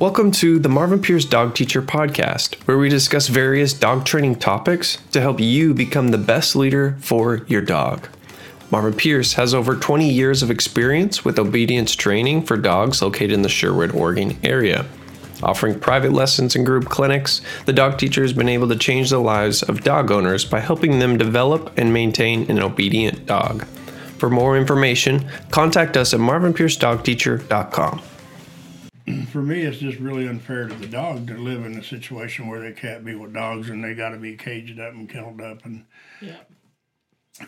Welcome to the Marvin Pierce Dog Teacher Podcast, where we discuss various dog training topics to help you become the best leader for your dog. Marvin Pierce has over 20 years of experience with obedience training for dogs located in the Sherwood, Oregon area. Offering private lessons and group clinics, the dog teacher has been able to change the lives of dog owners by helping them develop and maintain an obedient dog. For more information, contact us at marvinpiercedogteacher.com. for me, it's just really unfair to the dog to live in a situation where they can't be with dogs and they got to be caged up and kenneled up. And Yeah.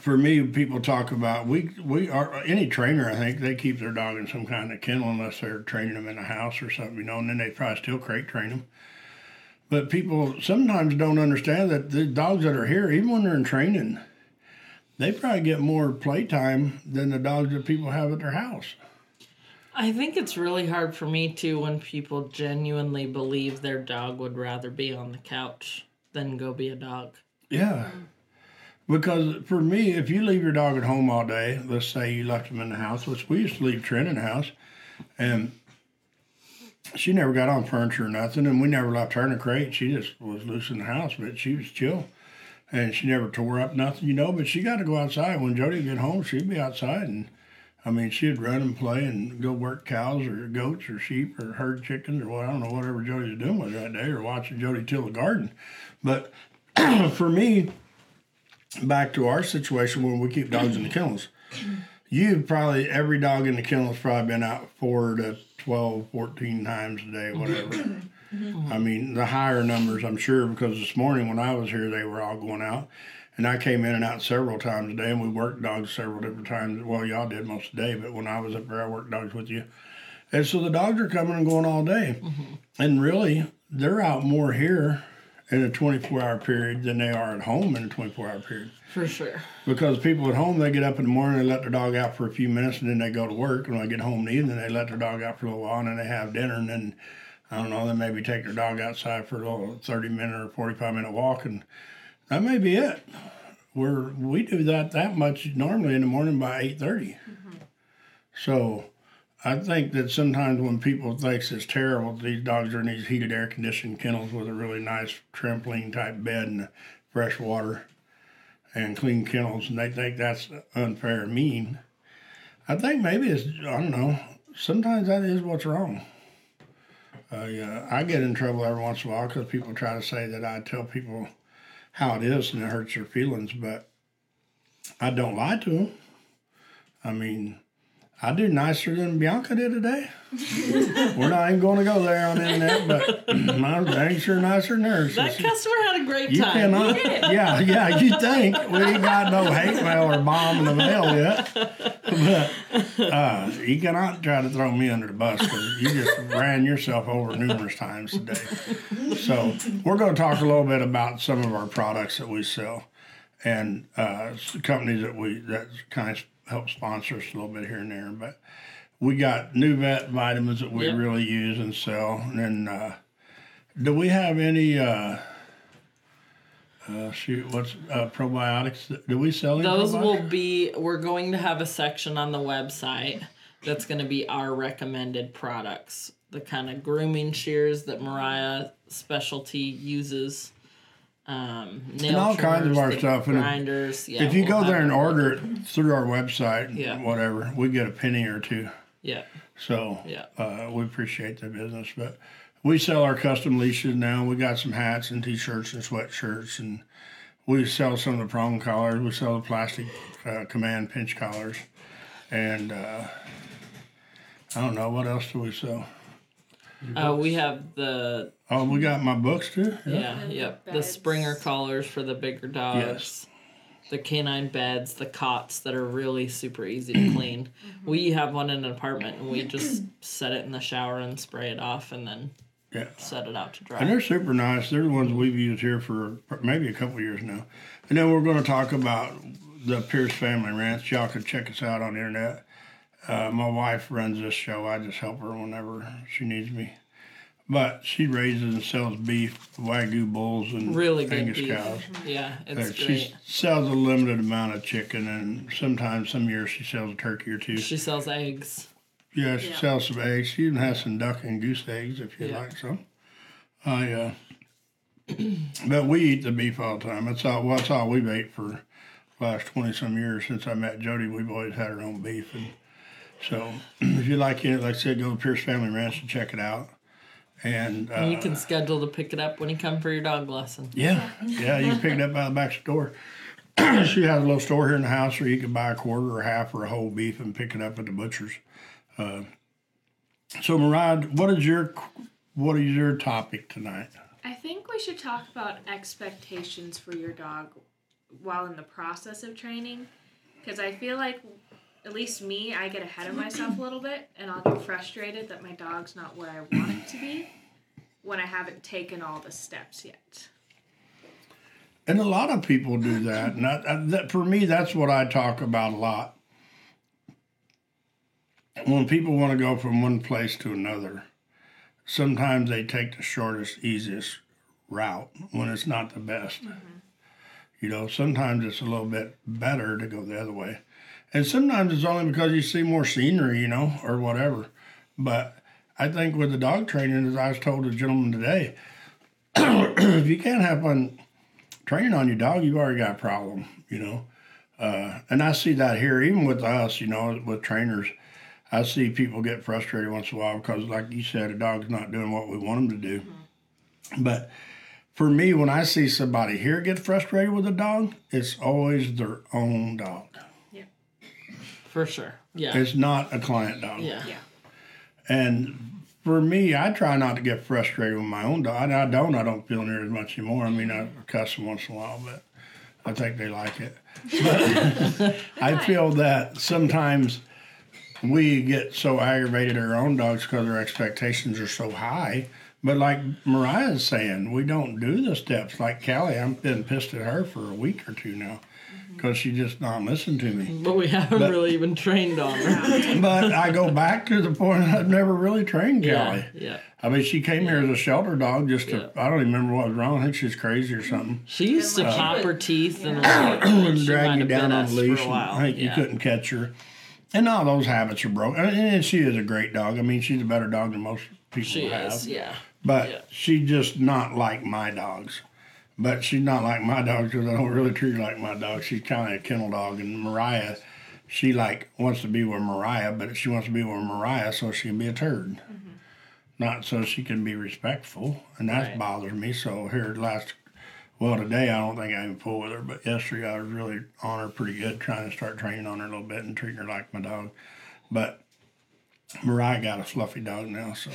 for me, people talk about we we are any trainer. I think they keep their dog in some kind of kennel unless they're training them in a house or something, you know. And then they probably still crate train them. But people sometimes don't understand that the dogs that are here, even when they're in training, they probably get more playtime than the dogs that people have at their house. I think it's really hard for me too when people genuinely believe their dog would rather be on the couch than go be a dog. Yeah. Because for me, if you leave your dog at home all day, let's say you left him in the house, which we used to leave Trent in the house, and she never got on furniture or nothing, and we never left her in a crate. She just was loose in the house, but she was chill. And she never tore up nothing, you know, but she got to go outside. When Jody get home, she'd be outside and I mean, she'd run and play and go work cows or goats or sheep or herd chickens or what I don't know whatever Jody was doing with that day or watching Jody till the garden. But for me, back to our situation when we keep dogs in the kennels, you probably every dog in the kennel's probably been out four to 12, 14 times a day, whatever. Mm-hmm. I mean, the higher numbers, I'm sure, because this morning when I was here, they were all going out. And I came in and out several times a day, and we worked dogs several different times. Well, y'all did most of the day, but when I was up there, I worked dogs with you. And so the dogs are coming and going all day. Mm-hmm. And really, they're out more here in a 24 hour period than they are at home in a 24 hour period. For sure. Because people at home, they get up in the morning, they let their dog out for a few minutes, and then they go to work. And when they get home in the evening, they let their dog out for a little while, and then they have dinner, and then I don't know, they maybe take their dog outside for a little 30 minute or 45 minute walk, and that may be it. We're, we do that that much normally in the morning by 8.30. So I think that sometimes when people thinks it's terrible, these dogs are in these heated air conditioned kennels with a really nice trampoline type bed and fresh water and clean kennels, and they think that's unfair and mean. I think maybe it's I don't know. Sometimes that is what's wrong. Uh, yeah, I get in trouble every once in a while because people try to say that I tell people how it is and it hurts their feelings, but I don't lie to them. I mean, I do nicer than Bianca did today. We're not even going to go there on the internet, but my dang sure nicer than hers. That customer had a great You time. cannot. Yeah, yeah. You think we ain't got no hate mail or bomb in the mail yet, but uh, you cannot try to throw me under the bus because you just ran yourself over numerous times today. So we're going to talk a little bit about some of our products that we sell and uh, companies that we that kind of help sponsor us a little bit here and there, but. We got NuVet vitamins that we Yep. really use and sell, and then uh, do we have any uh, uh, shoot, what's uh, probiotics? Do we sell any Those probiotics? will be, we're going to have a section on the website that's going to be our recommended products. The kind of grooming shears that Mariah Specialty uses. Um, nail all kinds of our stuff, and if- Grinders. Yeah, if you we'll go there and order it through our website, Yeah. whatever, we get a penny or two. Yeah. So Yeah. uh, we appreciate the business, but we sell our custom leashes now. We got some hats and t-shirts and sweatshirts, and we sell some of the prong collars. We sell the plastic uh, command pinch collars, and uh, I don't know what else do we sell. Uh, we have the Oh, we got my books too. yeah, yep, the Sprenger collars for the bigger dogs. Yes. The canine beds, the cots that are really super easy to clean. We have one in an apartment and we just set it in the shower and spray it off and then Yeah. set it out to dry. And they're super nice. They're the ones we've used here for maybe a couple years now. And then we're going to talk about the Pierce Family Ranch. Y'all can check us out on the internet. Uh, my wife runs this show. I just help her whenever she needs me. But she raises and sells beef, wagyu bulls, and Really good Angus beef. cows. Yeah, it's she great. sells a limited amount of chicken, and sometimes some years she sells a turkey or two. She sells eggs. Yeah, she Yeah. sells some eggs. She even has some duck and goose eggs if you Yeah. like some. I uh, but we eat the beef all the time. That's all. Well, that's all we've ate for the last twenty some years since I met Jody. We've always had our own beef, and so if you like it, like I said, go to Pierce Family Ranch and check it out. And, uh, And you can schedule to pick it up when you come for your dog lesson. yeah, yeah, you can pick it up out of the back store. she has a little store here in the house where you can buy a quarter or half or a whole beef and pick it up at the butcher's. Uh, so, Mariah, what is your what is your topic tonight? I think we should talk about expectations for your dog while in the process of training. Because I feel like, at least me, I get ahead of myself a little bit and I'll get frustrated that my dog's not where I want it to be when I haven't taken all the steps yet. And a lot of people do that, and I, I, that for me, that's what I talk about a lot. When people want to go from one place to another, sometimes they take the shortest, easiest route when it's not the best. Mm-hmm. You know, sometimes it's a little bit better to go the other way, and sometimes it's only because you see more scenery, you know, or whatever. But I think with the dog training, as I was told a gentleman today, if you can't have fun training on your dog, you've already got a problem, you know. Uh, and I see that here, even with us, you know, with trainers. I see people get frustrated once in a while because, like you said, a dog's not doing what we want them to do. But for me, when I see somebody here get frustrated with a dog, it's always their own dog. For sure. Yeah. It's not a client dog. yeah. Yeah. And for me, I try not to get frustrated with my own dog. And I don't. I don't feel near as much anymore. I mean, I cuss them once in a while, but I think they like it. But I feel that sometimes we get so aggravated at our own dogs because our expectations are so high. But like Mariah's saying, we don't do the steps. Like Callie, I've been pissed at her for a week or two now because she just not listened to me. But we haven't But- really even trained on her. But I go back to the point I've never really trained Callie. yeah. Yeah. I mean, she came here as a shelter dog. Just to, Yeah. I don't even remember what was wrong. I think she's crazy or something. She used to like, she pop her teeth and yeah. like, And drag you down on us the for leash. a and. I think you couldn't catch her. And all those habits are broken. And, and she is a great dog. I mean, she's a better dog than most people She have. is. Yeah. But yeah. she's just not like my dogs. But she's not like my dog because I don't really treat her like my dog. She's kind of a kennel dog. And Mariah, she like wants to be with Mariah, but she wants to be with Mariah so she can be a turd. Mm-hmm. Not so she can be respectful. And that Right. bothers me. So here last, well, today I don't think I even pulled with her, but yesterday I was really on her pretty good, trying to start training on her a little bit and treating her like my dog. But Mariah got a fluffy dog now, so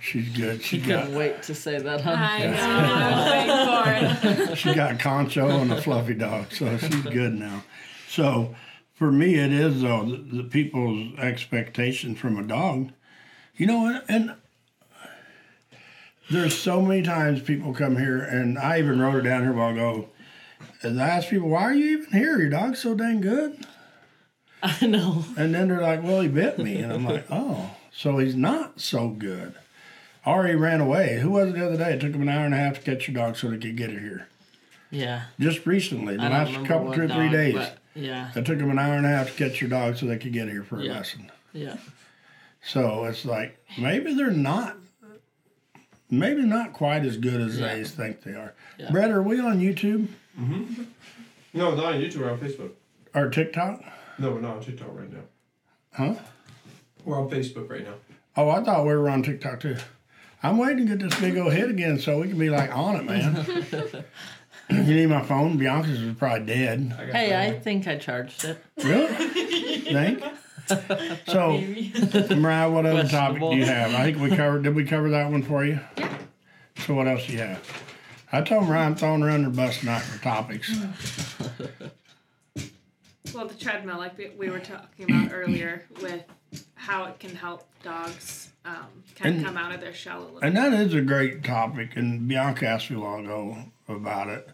she's good. She You got couldn't wait to say that, huh? I know. I was waiting for it. she got Concho and a fluffy dog, so she's good now. So for me, it is though the, the people's expectation from a dog. You know, and, and there's so many times people come here, and I even wrote it down here a while ago. And I ask people, "Why are you even here? Your dog's so dang good." I know. And then they're like, "Well, he bit me," and I'm like, "Oh, so he's not so good." Or he ran away. Who was it the other day? It took him an hour and a half to catch your dog so they could get it here. Yeah. Just recently, the I last couple, two or three days. yeah. It took him an hour and a half to catch your dog so they could get here for a Yeah. lesson. Yeah. So it's like maybe they're not, maybe not quite as good as they think they are. Yeah. Brett, are we on YouTube mm-hmm. No, not on YouTube. We're on Facebook. or TikTok? No, we're not on TikTok right now. Huh? We're on Facebook right now. Oh, I thought we were on TikTok too. I'm waiting to get this big old hit again so we can be like on it, man. you need my phone? Bianca's is probably dead. I Hey, I think I charged it. Really? Think? So, Mariah, what other topic do you have? I think we covered. Did we cover that one for you? Yeah. So what else do you have? I told Mariah I'm throwing her under the bus tonight for topics. Well, the treadmill, like we, we were talking about earlier, with how it can help dogs um, kind And- of come out of their shell a little. And that is a great topic. And Bianca asked me a while ago about it.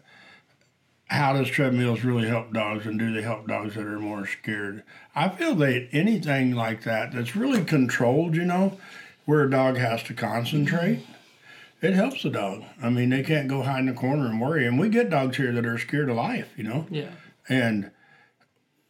How does treadmills really help dogs, and do they help dogs that are more scared? I feel that anything like that that's really controlled, you know, where a dog has to concentrate, it helps the dog. I mean, they can't go hide in the corner and worry. And we get dogs here that are scared of life, you know. Yeah. And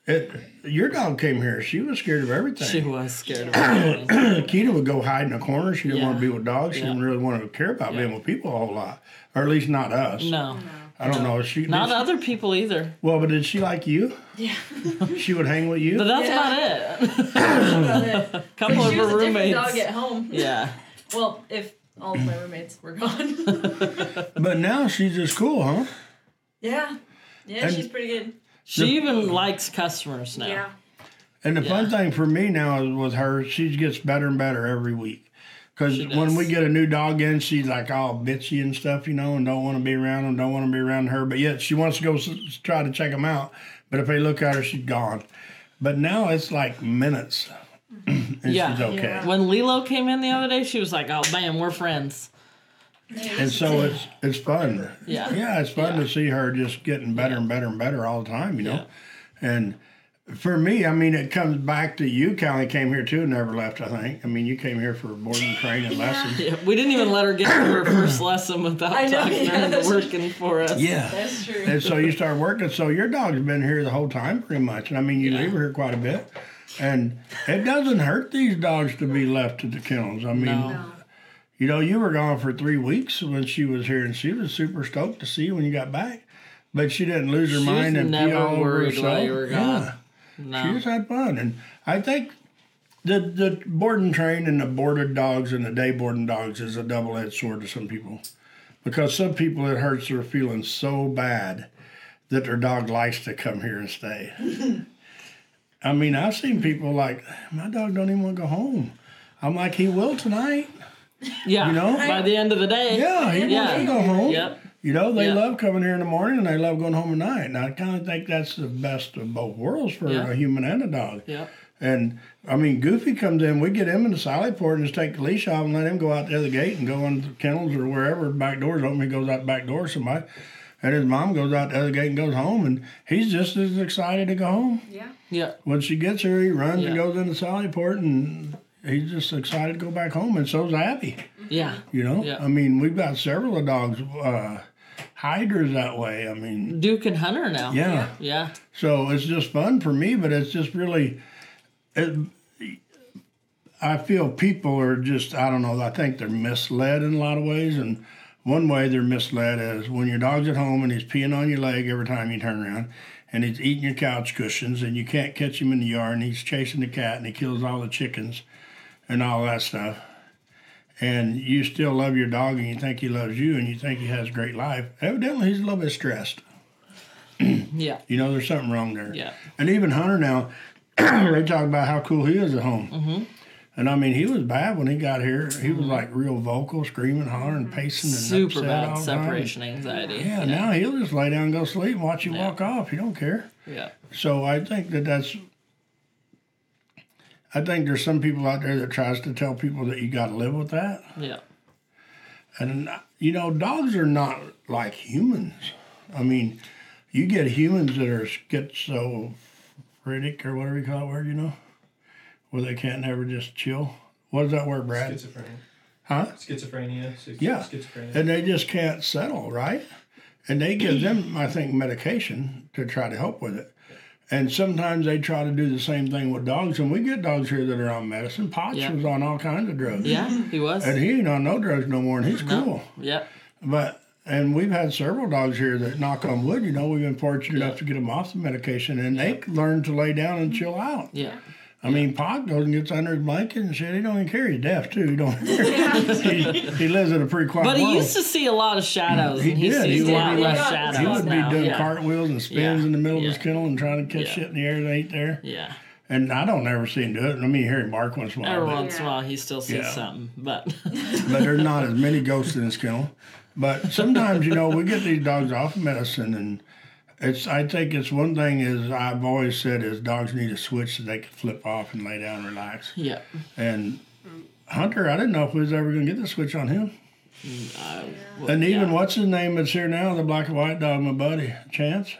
It, your dog came here. She was scared of everything. She was scared of everything. Keita would go hide in a corner. She didn't want to be with dogs. She Yeah. didn't really want to care about Yeah. being with people a whole lot, or at least not us. No, I don't know. She not she- other people either. well, but did she like you? Yeah. She would hang with you. But that's Yeah. about it. But A couple of she her was a different roommates. dog at home. Yeah. Well, if all of my roommates were gone. but now she's just cool, huh? yeah. Yeah, And- she's pretty good. She even likes customers now. Yeah. And the fun thing for me now is with her, she gets better and better every week. Because when we get a new dog in, she's like all bitchy and stuff, you know, and don't want to be around them, don't want to be around her. But yet she wants to go s- try to check them out. But if they look at her, she's gone. But now it's like minutes, and Yeah. she's okay. Yeah. When Lilo came in the other day, she was like, "Oh, bam, we're friends." And so it's it's fun. Yeah. Yeah, it's fun Yeah. to see her just getting better and better and better all the time, you know. And for me, I mean, it comes back to you, Callie came here too and never left, I think. I mean, you came here for board and train and lessons. Yeah, we didn't even let her get to her first lesson without I know, talking her into working for us. Yeah. That's true. And so you start working. So your dog's been here the whole time pretty much. And I mean, you Yeah. leave her here quite a bit. And it doesn't hurt these dogs to be left to the kennels. I mean, No. No. you know, you were gone for three weeks when she was here, and she was super stoked to see you when you got back. But she didn't lose her She mind and pee all over worried while herself. you were Yeah. gone. She No. just had fun, and I think the the board and train and the boarded dogs and the day boarding dogs is a double edged sword to some people, because some people it hurts their feelings so bad that their dog likes to come here and stay. I mean, I've seen people like my dog don't even want to go home. I'm like, he will tonight. Yeah. You know? by the end of the day. Yeah, he Yeah. wants to go home. Yep. You know, they Yeah. love coming here in the morning and they love going home at night. And I kind of think that's the best of both worlds for Yeah. a human and a dog. Yeah. And I mean, Goofy comes in, we get him in the sally port and just take the leash off and let him go out the other gate and go into the kennels or wherever. Back door's open, he goes out the back door. Somebody, and his mom goes out the other gate and goes home, and he's just as excited to go home. Yeah. Yeah. When she gets here, he runs and Yeah. goes into sally port, and he's just excited to go back home, and so's Abby. Yeah. You know, Yeah. I mean, we've got several of dogs, uh, hiders that way. I mean, Duke and Hunter now. yeah. Yeah. So it's just fun for me, but it's just really, it, I feel people are just, I don't know, I think they're misled in a lot of ways. And one way they're misled is when your dog's at home and he's peeing on your leg every time you turn around and he's eating your couch cushions and you can't catch him in the yard and he's chasing the cat and he kills all the chickens and all that stuff. And you still love your dog and you think he loves you and you think he has a great life. Evidently, he's a little bit stressed. Yeah. You know, there's something wrong there. Yeah. And even Hunter now, they talk about how cool he is at home. Mm-hmm. And I mean, he was bad when he got here. He was like real vocal, screaming, hollering, pacing, and Super upset bad the time. separation anxiety. Yeah, now he'll just lay down and go sleep and watch you Yeah. walk off. He don't care. Yeah. So I think that that's. I think there's some people out there that tries to tell people that you got to live with that, Yeah. and you know, dogs are not like humans. I mean, you get humans that are schizophrenic or whatever you call it, word, you know, where they can't never just chill. What is that word, Brad? Schizophrenia. Huh? Schizophrenia. Schi- Yeah. Schizophrenia. And they just can't settle, right? And they give them, I think, medication to try to help with it. And sometimes they try to do the same thing with dogs. And we get dogs here that are on medicine. Potts Yeah. was on all kinds of drugs. Yeah. He was. And he ain't on no drugs no more, and he's cool. Yeah. But and we've had several dogs here that knock on wood. You know, we've been fortunate enough to get them off the medication, and they learn to lay down and chill out. Yeah. I mean, Pot goes and gets under his blanket and shit. He don't even care. He's deaf too. He don't. he, he lives in a pretty quiet But he world. used to see a lot of shadows, He and he did. sees He a lot would- shadows he would be now. doing yeah. cartwheels and spins Yeah. in the middle of his kennel and trying to catch Yeah. shit in the air that ain't there. Yeah. And I don't ever see him do it. I mean, you hear him bark once in a while, Every once in a while, he still sees Yeah. something, but but there's not as many ghosts in his kennel. But sometimes, you know, we get these dogs off medicine, and it's. I think it's one thing is I've always said is dogs need a switch so they can flip off and lay down and relax. yeah. And Hunter, I didn't know if we was ever gonna get the switch on him. Mm, well, And even yeah. what's his name that's here now, the black and white dog, my buddy, Chance.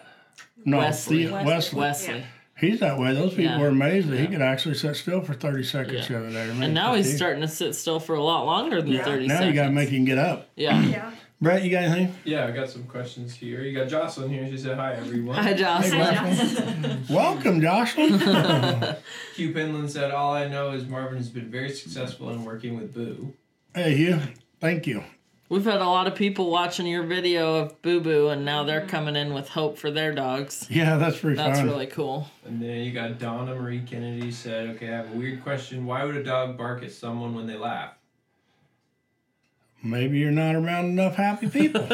No, Wesley. Theo- Wesley. Wesley. He's that way. Those people Yeah. were amazed that he could actually sit still for 30 seconds Yeah. the other day. And now he's 15. starting to sit still for a lot longer than Yeah, 30 now seconds. you got to make him get up. Yeah. Yeah. Brett, you got anything? Yeah, I got some questions here. You got Jocelyn here. She said, Hi, everyone. Hi, Jocelyn. Welcome, Jocelyn. Hugh Pinland said, All I know is Marvin has been very successful in working with Boo. hey, Hugh. Thank you. We've had a lot of people watching your video of Boo Boo, and now they're mm-hmm. coming in with hope for their dogs. Yeah, that's pretty That's fun. really cool. And then you got Donna Marie Kennedy said, Okay, I have a weird question. Why would a dog bark at someone when they laugh? Maybe you're not around enough happy people.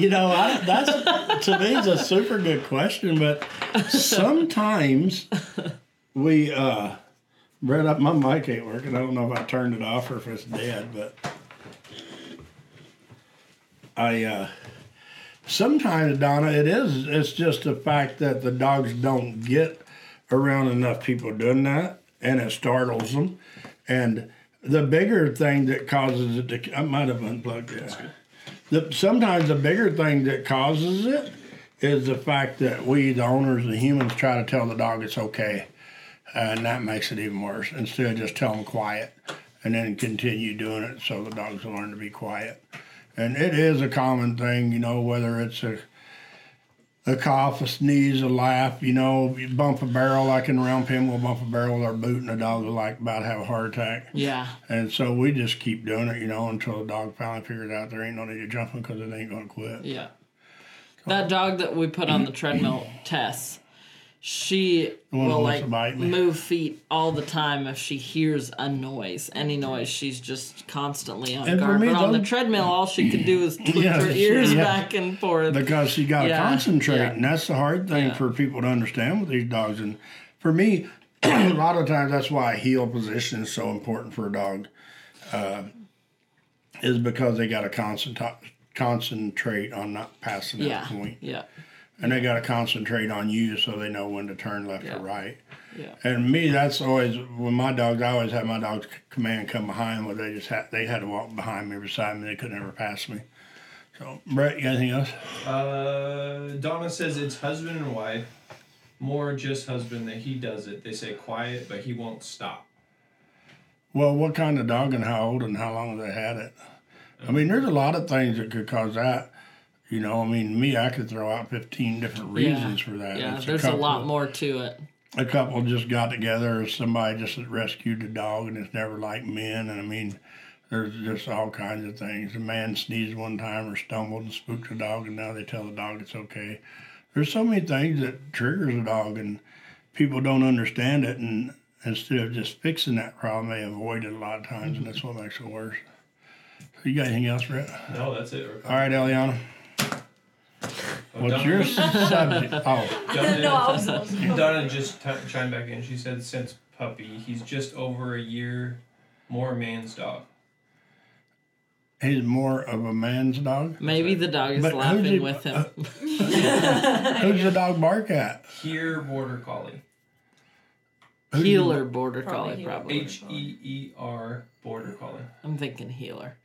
you know, I, that's to me it's a super good question, but sometimes we uh Brett up my mic ain't working. I don't know if I turned it off or if it's dead, but I uh sometimes Donna it is it's just the fact that the dogs don't get around enough people doing that and it startles them. And the bigger thing that causes it to I might have unplugged it. The, sometimes the bigger thing that causes it is the fact that we, the owners, the humans, try to tell the dog it's okay, and that makes it even worse. Instead of just tell them quiet, and then continue doing it so the dogs will learn to be quiet. And it is a common thing, you know, whether it's a a cough, a sneeze, a laugh, you know, you bump a barrel like in round pen, we'll bump a barrel with our boot, and the dog will like about to have a heart attack. Yeah. And so we just keep doing it, you know, until the dog finally figures out there ain't no need to jump because it ain't gonna quit. Yeah. That dog that we put on the treadmill, Tess, she will like to move feet all the time if she hears a noise. Any noise, she's just constantly on And guard. me, But on the treadmill, all she could do is twitch Yeah, her ears yeah. back and forth. Because she gotta Yeah, concentrate, and that's the hard thing for people to understand with these dogs. And for me, a lot of times that's why a heel position is so important for a dog, uh, is because they gotta concentrate concentrate on not passing that point. Yeah. And they got to concentrate on you so they know when to turn left Yeah. or right. Yeah. And me, that's always when my dogs. I always had my dogs command come behind, where they just had they had to walk behind me, beside me. They could never pass me. So, Brett, you got anything else? Uh, Donna says it's husband and wife. More just husband that he does it. They say quiet, but he won't stop. Well, what kind of dog and how old and how long have they had it? I mean, there's a lot of things that could cause that. You know, I mean, me, I could throw out 15 different Yeah. reasons for that. Yeah. It's There's a, couple- lot more to it. a couple just got together or somebody just rescued the dog and it's never like men and I mean there's just all kinds of things. A man sneezed one time or stumbled and spooked the dog and now they tell the dog it's okay. There's so many things that triggers a dog and people don't understand it and instead of just fixing that problem they avoid it a lot of times and that's what makes it worse. So you got anything else, Brett? No, that's it. All right, Eliana. What's Donna- your subject? Oh, Donna, no, I was, I was Donna just t- chimed back in. She said since puppy, he's just over a year more man's dog. he's more of a man's dog. Maybe the dog is But who's laughing he- with him. Uh, who's the dog bark at? Here, border collie. Who's heeler border Probably collie, heeler. probably. H E E R border collie. I'm thinking heeler.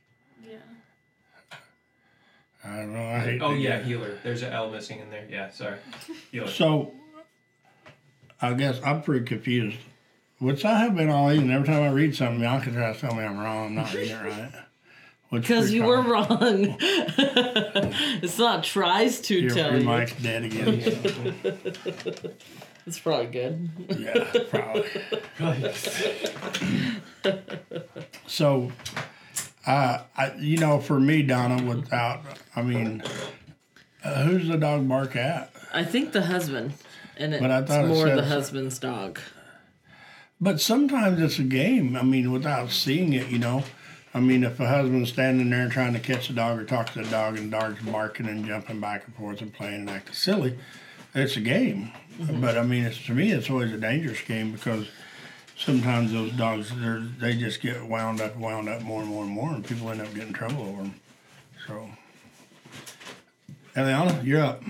Yeah. I don't know. I hate. Oh to- yeah, heeler. There's an L missing in there. Yeah, sorry. Heeler. So, I guess I'm pretty confused. Which I have been all evening. Every time I read something, Bianca tries to tell me I'm wrong. I'm not reading it right. Because pretty you were wrong. it's not tries to Your, tell your you. mic's dead again. It's probably good. yeah, probably. So, uh, I, you know, for me, Donna, without, I mean, uh, who's the dog bark at? I think the husband, and it's But I thought it more the said- husband's dog. But sometimes it's a game. I mean, without seeing it, you know. I mean, if a husband's standing there trying to catch a dog or talk to the dog, and the dog's barking and jumping back and forth and playing and acting silly, it's a game. But I mean, it's to me, it's always a dangerous game because sometimes those dogs, they're, just get wound up, wound up more and more and more, and people end up getting trouble over them. So, Eliana, you're up.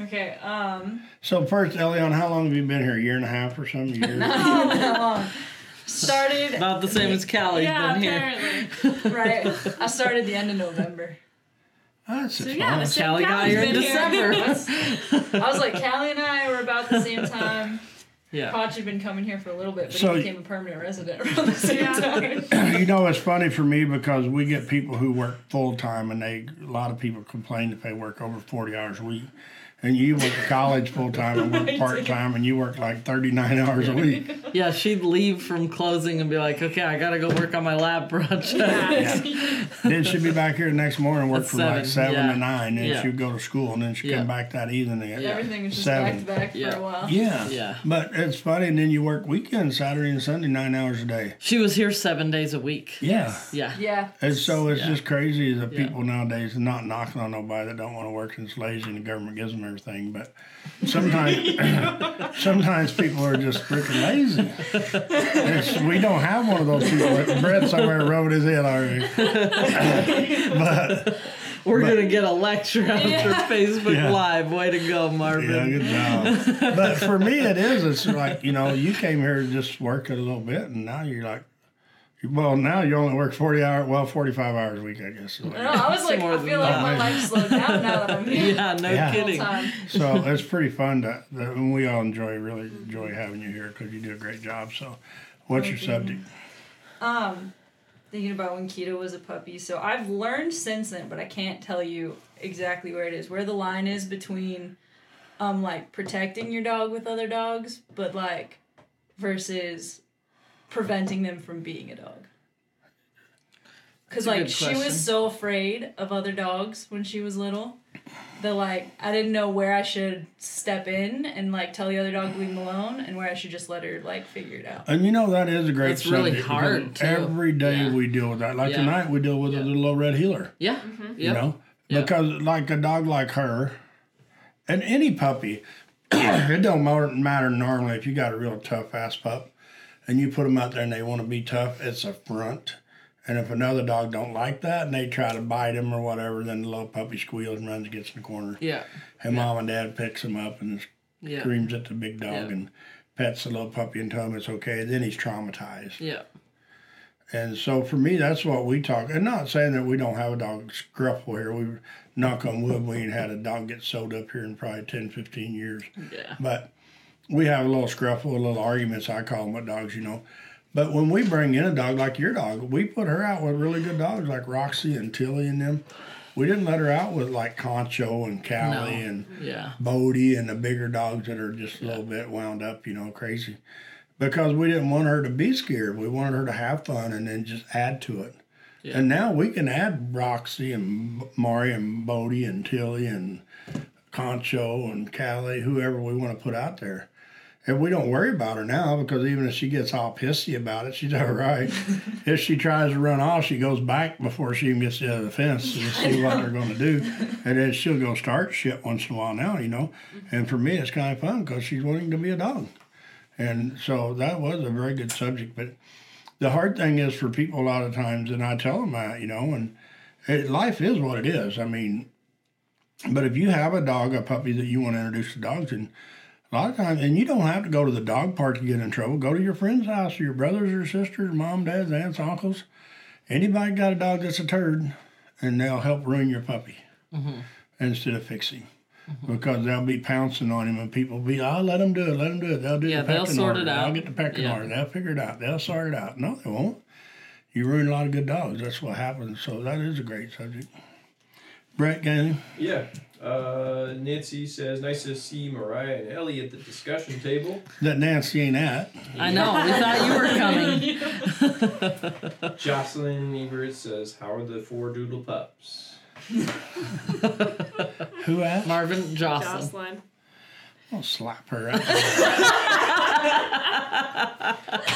Okay, um, So first, Eliana, how long have you been here? A year and a half or something? Years? year? not long. Started About the same as Callie's yeah, been here. right. I started the end of November. That's So yeah, the same Callie got here in been here. December. I was like, Callie and I were about the same time. Yeah. Koch had been coming here for a little bit, but So- he became a permanent resident around the same time. you know, it's funny for me because we get people who work full time, and they a lot of people complain if they work over forty hours a week. And you work at college full time and work part time, and you worked like thirty nine hours a week. Yeah, she'd leave from closing and be like, okay, I gotta go work on my lab project. yeah then she'd be back here the next morning, work At from like seven, seven yeah. to nine, and Yeah. she'd go to school, and then she'd Yeah. come back that evening at Everything was just seven. back to back for Yeah. a while. Yeah. Yeah. But it's funny, and then you work weekends, Saturday and Sunday, nine hours a day. She was here seven days a week. Yeah. Yeah. Yeah. And so it's Yeah. just crazy the Yeah. people nowadays, not knocking on nobody that don't want to work and it's lazy and the government gives them everything. But sometimes, sometimes people are just freaking lazy. It's, we don't have one of those people. Brett somewhere rubbing his head already. but We're gonna get a lecture after Facebook Yeah. Live. Way to go, Marvin. yeah, good job. But for me, it is. It's like you know, you came here to just work it a little bit, and now you're like. Well, now you only work forty hours. Well, forty-five hours a week, I guess. No, I was like, I feel like that. my life slowed down now that I'm here. Yeah, no Yeah. kidding. So it's pretty fun to, that, and we all enjoy really enjoy having you here because you do a great job. So, what's your subject? Um, thinking about when Keto was a puppy. So I've learned since then, but I can't tell you exactly where it is, where the line is between, um, like protecting your dog with other dogs, but like, versus preventing them from being a dog. Cause like she question. was so afraid of other dogs when she was little, that like I didn't know where I should step in and like tell the other dog to leave him alone, and where I should just let her like figure it out. And you know that is a great It's really hard. Every day Yeah. we deal with that. Like Yeah. tonight we deal with Yeah. a little old red heeler. Yeah. Mm-hmm. You Yep. know, Yeah. because like a dog like her, and any puppy, it don't matter, matter normally if you got a real tough ass pup, and you put them out there and they want to be tough. It's a front. And if another dog don't like that and they try to bite him or whatever, then the little puppy squeals and runs, gets in the corner. Yeah. And mom and dad picks him up and Yeah. screams at the big dog Yeah. and pets the little puppy and tells him it's okay. Then he's traumatized. Yeah. And so for me, that's what we talk. And not saying that we don't have a dog scruffle here. We knock on wood, we ain't had a dog get sewed up here in probably 10, 15 years. Yeah. But we have a little scruffle, a little arguments. I call them with dogs, you know. But when we bring in a dog like your dog, we put her out with really good dogs like Roxy and Tilly and them. We didn't let her out with like Concho and Callie No. and Yeah. Bodie and the bigger dogs that are just a little bit wound up, you know, crazy. Because we didn't want her to be scared. We wanted her to have fun and then just add to it. Yeah. And now we can add Roxy and Mari and Bodie and Tilly and Concho and Callie, whoever we want to put out there. And we don't worry about her now because even if she gets all pissy about it, she's all right. if she tries to run off, she goes back before she even gets to the other fence to see what they're going to do. And then she'll go start shit once in a while now, you know. Mm-hmm. And for me, it's kind of fun because she's wanting to be a dog. And so that was a very good subject. But the hard thing is for people a lot of times, and I tell them that, you know, and it, life is what it is. I mean, but if you have a dog, a puppy that you want to introduce to dogs, and a lot of times, and you don't have to go to the dog park to get in trouble. Go to your friend's house, or your brothers or sisters, mom, dads, aunts, uncles. Anybody got a dog that's a turd, and they'll help ruin your puppy mm-hmm. instead of fixing. Because they'll be pouncing on him, and people will be, "Oh, let them do it, let them do it. They'll do Yeah, the they'll pecking sort order. it out. They'll get the pecking Yeah. order. They'll figure it out. They'll sort it out." No, they won't. You ruin a lot of good dogs. That's what happens. So that is a great subject. Brett, got anything? Yeah. Uh, Nancy says, nice to see Mariah and Ellie at the discussion table. that Nancy ain't at. I know. We thought you were coming. Jocelyn Everett says, how are the four doodle pups? Who at? Marvin Jocelyn. Jocelyn. I'll slap her. out.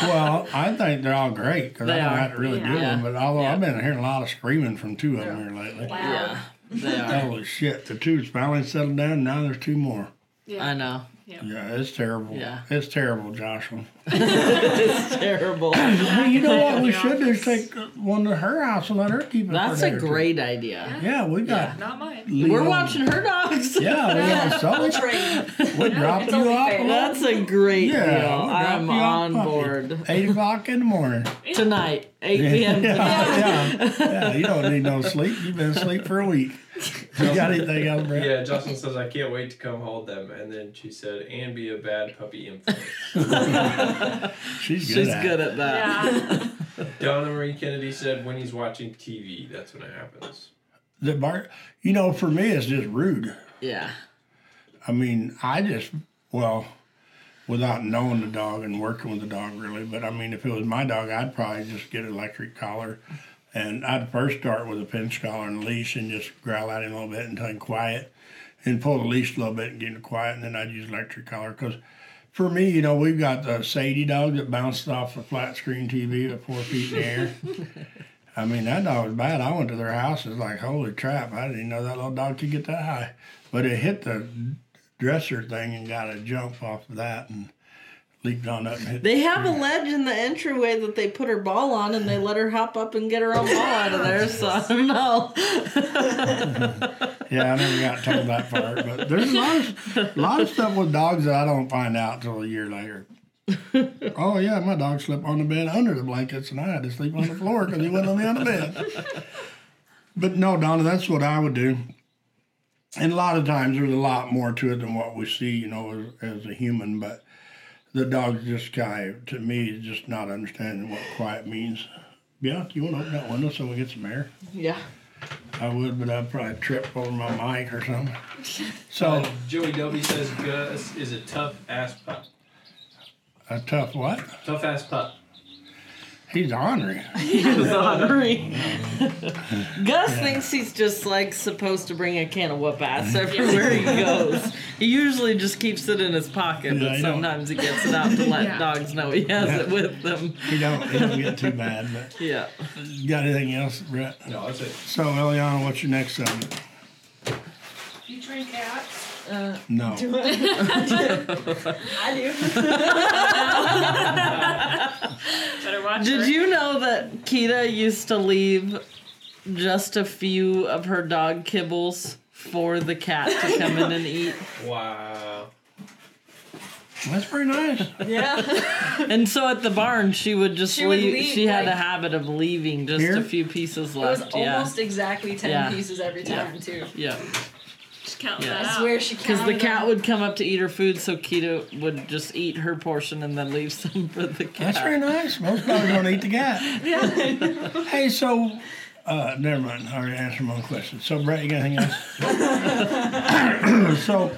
well, I think they're all great because I They don't are. have to really Yeah. deal with them. But although Yeah. I've been hearing a lot of screaming from two of them here lately. Yeah. They are. Holy shit! The two's finally settled down. Now there's two more. Yeah. I know. Yeah, it's terrible. Yeah. It's terrible, Joshua. it's terrible. Hey, you know what we should do is take one to her house and let her keep it. That's for a day or two. great idea. Yeah, we got. Not mine. We're watching her dogs. Yeah, we got Sully. Trade. We're dropping you off. fair. That's a great Yeah, deal. we'll I'm you off on puppy. board. Eight o'clock in the morning. Tonight, 8 p.m. Yeah, tonight. yeah, yeah. You don't need no sleep. You've been asleep for a week. You got anything else, Brett? Yeah, Justin says I can't wait to come hold them, and then she said, "And be a bad puppy influence." She's good. She's at good at that. Yeah. Donna Marie Kennedy said, "When he's watching TV, that's when it happens." The bar, you know, for me, it's just rude. Yeah. I mean, I just, well, without knowing the dog and working with the dog really, but I mean, if it was my dog, I'd probably just get an electric collar. And I'd first start with a pinch collar and leash and just growl at him a little bit until he's quiet and pull the leash a little bit and get him quiet. And then I'd use electric collar because for me, you know, we've got the Sadie dog that bounced off the flat screen TV at four feet in the air. I mean, that dog was bad. I went to their house. It's like, holy crap. I didn't even know that little dog could get that high. But it hit the dresser thing and got a jump off of that and leaped on up and hit. They have a hmm. ledge in the entryway that they put her ball on and they let her hop up and get her own ball out of there, so I don't know. Yeah, I never got told that part. But there's a lot of, a lot of stuff with dogs that I don't find out till a year later. oh, yeah, my dog slept on the bed under the blankets and I had to sleep on the floor because he wouldn't let me on the bed. But no, Donna, that's what I would do. And a lot of times there's a lot more to it than what we see, you know, as, as a human. But the dog's just kind of, to me, just not understanding what quiet means. Yeah, do you want to open that window so we get some air? Yeah. I would, but I'd probably trip over my mic or something. So Uh, Joey Dobie says Gus is a tough ass pup. a tough what? Tough ass pup. He's ornery. He's ornery. Gus thinks he's just like supposed to bring a can of whoop ass everywhere he goes. He usually just keeps it in his pocket, Yeah, but he don't- sometimes he gets it out to let Yeah. dogs know he has it with them. He don't he don't get too bad. But Yeah. got anything else, Brett? No, that's it. So Eliana, what's your next subject? You train cats? Uh, No. I do. Better watch her. Did you know that Kita used to leave just a few of her dog kibbles for the cat to come in and eat? Wow. That's pretty nice. yeah. And so at the barn, she would just She would leave. leave, she had a habit of leaving just Here? a few pieces left. It was left. yeah. almost exactly 10 Yeah. pieces every Yeah. time, too. Yeah. Just count Yeah. that I swear she Because the cat would come up to eat her food, so Kita would just eat her portion and then leave some for the cat. That's very nice. Most dogs don't eat the cat. Yeah. Hey, so uh, never mind. I already answered my own question. So Brett, you got anything else? so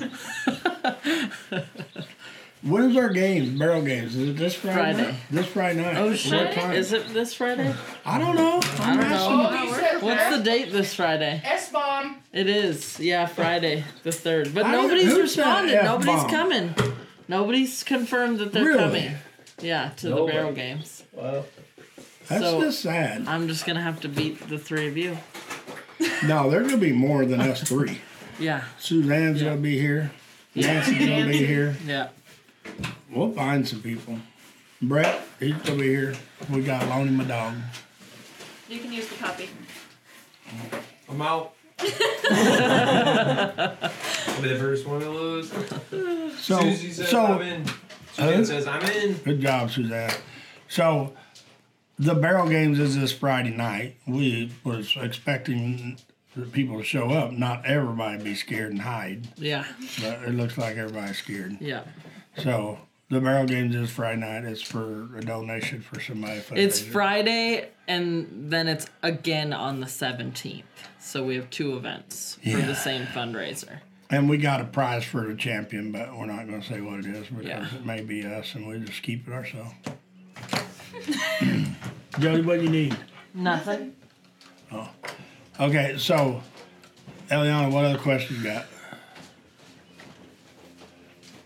when's our games? Barrel games? Is it this Friday? Friday. night? This Friday night. Oh What shit! time? Is it this Friday? I don't know. I'm I don't asking. know. What's the date this Friday? S bomb. It is. Yeah, Friday the third. But I nobody's responded. Nobody's coming. Nobody's confirmed that they're Really? coming. Yeah, to the barrel games. Well, That's So- just sad. I'm just gonna have to beat the three of you. No, there's gonna be more than us three. Yeah, Suzanne's gonna be here. Nancy's gonna be here. yeah. We'll find some people. Brett, he's gonna be here. We got loan him a dog. You can use the puppy. I'm out. I'll be the first one to lose. So, Susie says so I'm in. Suzanne Huh? says I'm in. good job, Suzanne. So, the barrel games is this Friday night. We was expecting the people to show up. Not everybody be scared and hide, Yeah, but it looks like everybody's scared. yeah. So, the barrel games is Friday night. It's for a donation for somebody. It's fundraiser. Friday, and then it's again on the 17th. So we have two events for the same fundraiser. And we got a prize for the champion, but we're not going to say what it is because Yeah. it may be us, and we just keep it ourselves. Jody, what do you need? Nothing. Oh, Okay, so Eliana, what other questions you got?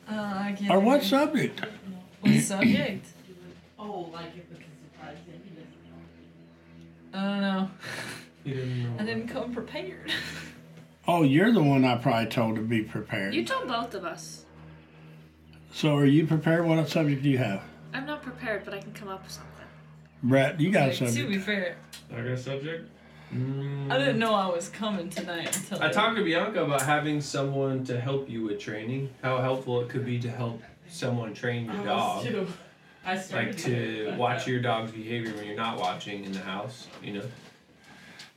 Uh, I Or what subject? What subject? Oh, like if it's a surprise I don't know. You didn't know. I didn't come prepared. Oh, you're the one I probably told to be prepared. You told both of us. So, are you prepared? What subject do you have? I'm not prepared, but I can come up with something. Brett, you got a Like, to be fair, I got a subject. I didn't know I was coming tonight until I talked to Bianca about having someone to help you with training. How helpful it could be to help someone train your dog. I started like to watch your dog's behavior when you're not watching in the house. You know.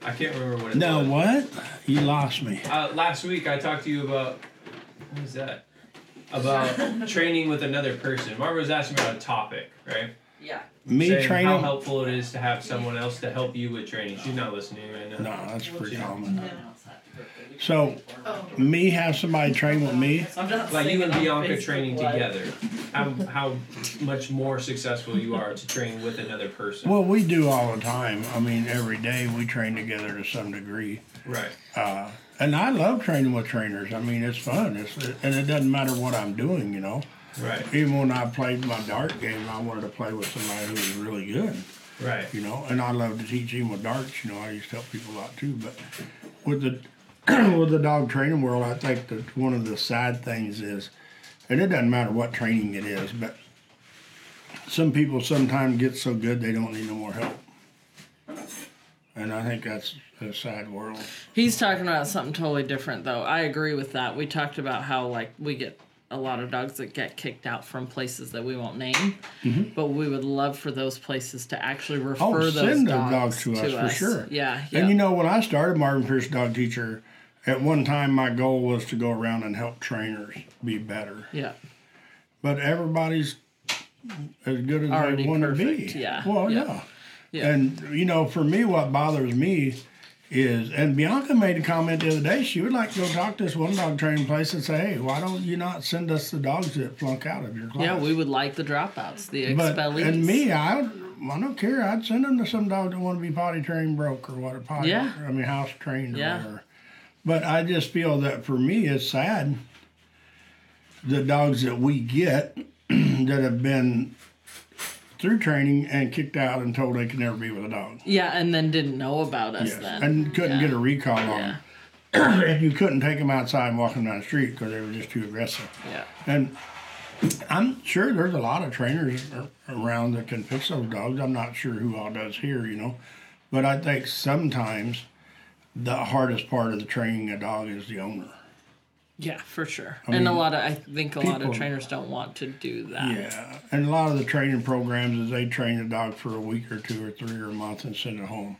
I can't remember what it No, was. what? You lost me. Uh, last week I talked to you about what was that? About training with another person. Marva was asking about a topic, right? Yeah. Me Saying how helpful it is to have someone else to help you with training. She's not listening right now. No, that's pretty common. So, me have somebody train with me. I'm not Like you and Bianca training Live. together, how how much more successful you are to train with another person. Well, we do all the time. I mean, every day we train together to some degree. Right. Uh, and I love training with trainers. I mean, it's fun. It's and it doesn't matter what I'm doing. You know, Right. even when I played my dart game, I wanted to play with somebody who was really good. Right. You know, and I love to teach him with darts. You know, I used to help people a lot too. But with the with the dog training world, I think that one of the sad things is, and it doesn't matter what training it is, but some people sometimes get so good they don't need no more help. And I think that's a sad world. He's talking about something totally different, though. I agree with that. We talked about how like we get a lot of dogs that get kicked out from places that we won't name, but we would love for those places to actually refer Mm-hmm. Oh, those send dogs, dogs to us, for sure. Yeah, yeah. And you know, when I started Marvin Pierce Dog Teacher, at one time my goal was to go around and help trainers be better. yeah, But everybody's as good as Already they want to be. yeah, Well, yeah. yeah. Yeah. And you know, for me, what bothers me is, and Bianca made a comment the other day. She would like to go talk to this one dog training place and say, "Hey, why don't you not send us the dogs that flunk out of your class?" yeah. We would like the dropouts, the But expellees. and me, I I don't care. I'd send them to some dog that want to be potty trained broke or what a potty. Yeah. I mean house trained or Yeah. whatever. But I just feel that for me, it's sad. The dogs that we get that have been through training and kicked out and told they could never be with a dog. Yeah, and then didn't know about us Yes. then. And couldn't Yeah. get a recall on Yeah. them. and you couldn't take them outside and walk them down the street because they were just too aggressive. yeah. And I'm sure there's a lot of trainers around that can fix those dogs. I'm not sure who all does here, you know. But I think sometimes the hardest part of the training a dog is the owner. Yeah, for sure. I and a lot of I think a lot of trainers don't want to do that. Yeah. And a lot of the training programs is they train a dog for a week or two or three or a month and send it home.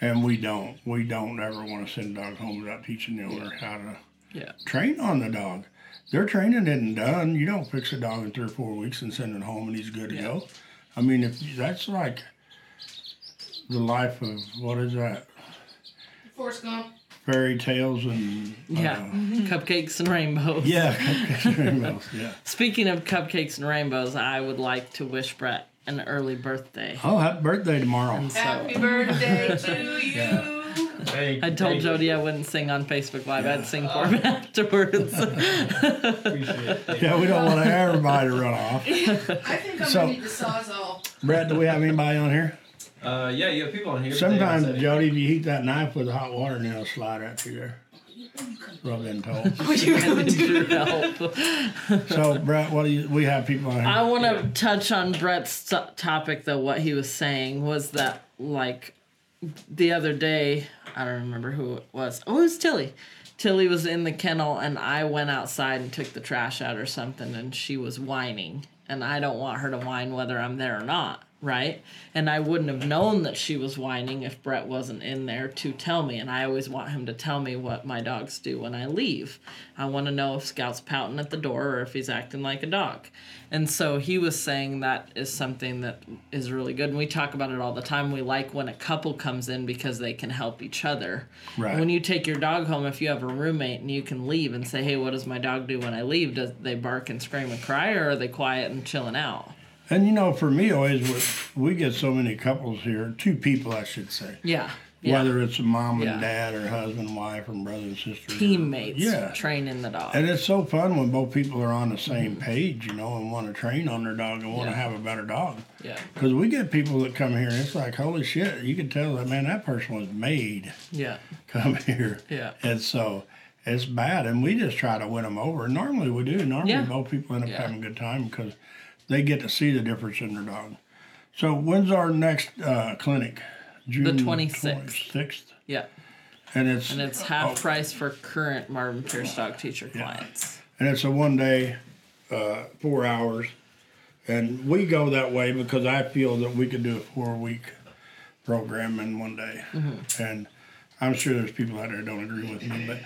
And we don't. We don't ever want to send a dog home without teaching the owner how to Yeah. train on the dog. Their training isn't done. You don't fix a dog in three or four weeks and send it home and he's good to go. I mean, if that's like the life of what is that? Forrest Gump. Fairy tales and Yeah. uh, Cupcakes and rainbows. yeah, cupcakes and rainbows, yeah. Speaking of cupcakes and rainbows, I would like to wish Brett an early birthday. Oh, happy birthday tomorrow! So Happy birthday to you. Hey, I told hey, Jody I wouldn't sing on Facebook Live. I'd sing for him afterwards. Appreciate it. Yeah, we don't want everybody to run off. I think I'm So- gonna need the sawzall. Brett, do we have anybody on here? Uh, yeah, you have people on here. but they haven't Sometimes, Jody, if you heat that knife with hot water, and it'll slide right through there. That's what I've been told. I need your help. So, Brett, what do you? We have people on here. I want to touch on Brett's t- topic though. What he was saying was that like the other day, I don't remember who it was. Oh, it was Tilly. Tilly was in the kennel, and I went outside and took the trash out or something, and she was whining, and I don't want her to whine whether I'm there or not. Right, and I wouldn't have known that she was whining if Brett wasn't in there to tell me. And I always want him to tell me what my dogs do when I leave. I want to know if Scout's pouting at the door or if he's acting like a dog. And so he was saying that is something that is really good. And we talk about it all the time. We like when a couple comes in because they can help each other. Right. When you take your dog home, if you have a roommate and you can leave and say, hey, what does my dog do when I leave? Does they bark and scream and cry or are they quiet and chilling out? And you know, for me, always we, we get so many couples here, two people, I should say. Yeah. yeah. Whether it's a mom Yeah. and dad, or husband and wife, or brother and sister. Teammates Yeah. training the dog. And it's so fun when both people are on the same mm-hmm. page, you know, and want to train on their dog and want to Yeah. have a better dog. yeah. Because we get people that come here, and it's like, holy shit, you can tell that, man, that person was made Yeah. come here. Yeah. And so it's bad, and we just try to win them over. Normally we do. Normally both people end up having a good time because they get to see the difference in their dog. So when's our next uh, clinic? June 26th. 26th? Yeah. And it's And it's half oh, price for current Marvin Pierce dog teacher clients. and it's a one day, uh, four hours, and we go that way because I feel that we could do a four week program in one day, Mm-hmm. and I'm sure there's people out there that don't agree with me, but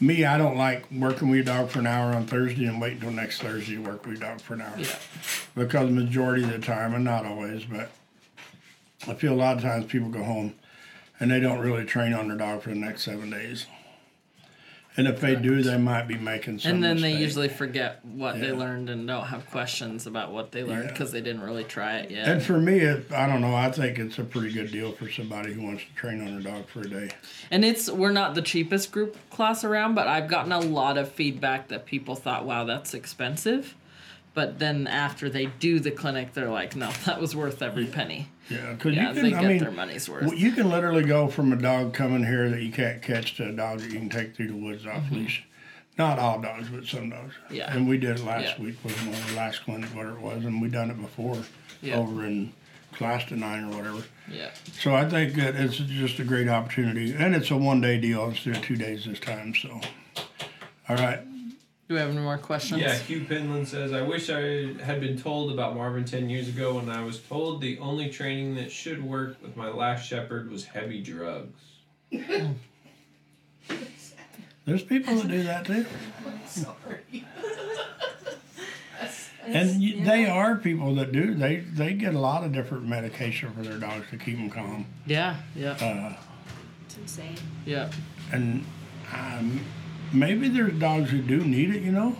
me, I don't like working with your dog for an hour on Thursday and wait until next Thursday to work with your dog for an hour, Yeah. because majority of the time, and not always, but I feel a lot of times people go home and they don't really train on their dog for the next seven days. And if they do, they might be making some. And then they usually forget what they learned and don't have questions about what they learned Yeah. because they didn't really try it yet. And for me, it, I don't know. I think it's a pretty good deal for somebody who wants to train on their dog for a day. And it's we're not the cheapest group class around, but I've gotten a lot of feedback that people thought, "Wow, that's expensive." But then after they do the clinic, they're like, "No, that was worth every penny." Yeah, because Yeah, you can. I mean, their money's worth. you can literally go from a dog coming here that you can't catch to a dog that you can take through the woods off leash. Not all dogs, but some dogs. Mm-hmm. Yeah. And we did it last Yeah. week with one of the last clinic, whatever it was, and we done it before Yeah. over in Clatskanie or whatever. Yeah. So I think that it's just a great opportunity, and it's a one day deal instead of two days this time. So, all right. Do we have any more questions? Yeah, Hugh Pinland says, I wish I had been told about Marvin 10 years ago when I was told the only training that should work with my last shepherd was heavy drugs. There's people that do that too. Sorry. And you, they are people that do. They they get a lot of different medication for their dogs to keep them calm. Yeah. Yeah. Uh, It's insane. yeah. and um, maybe there's dogs who do need it. You know,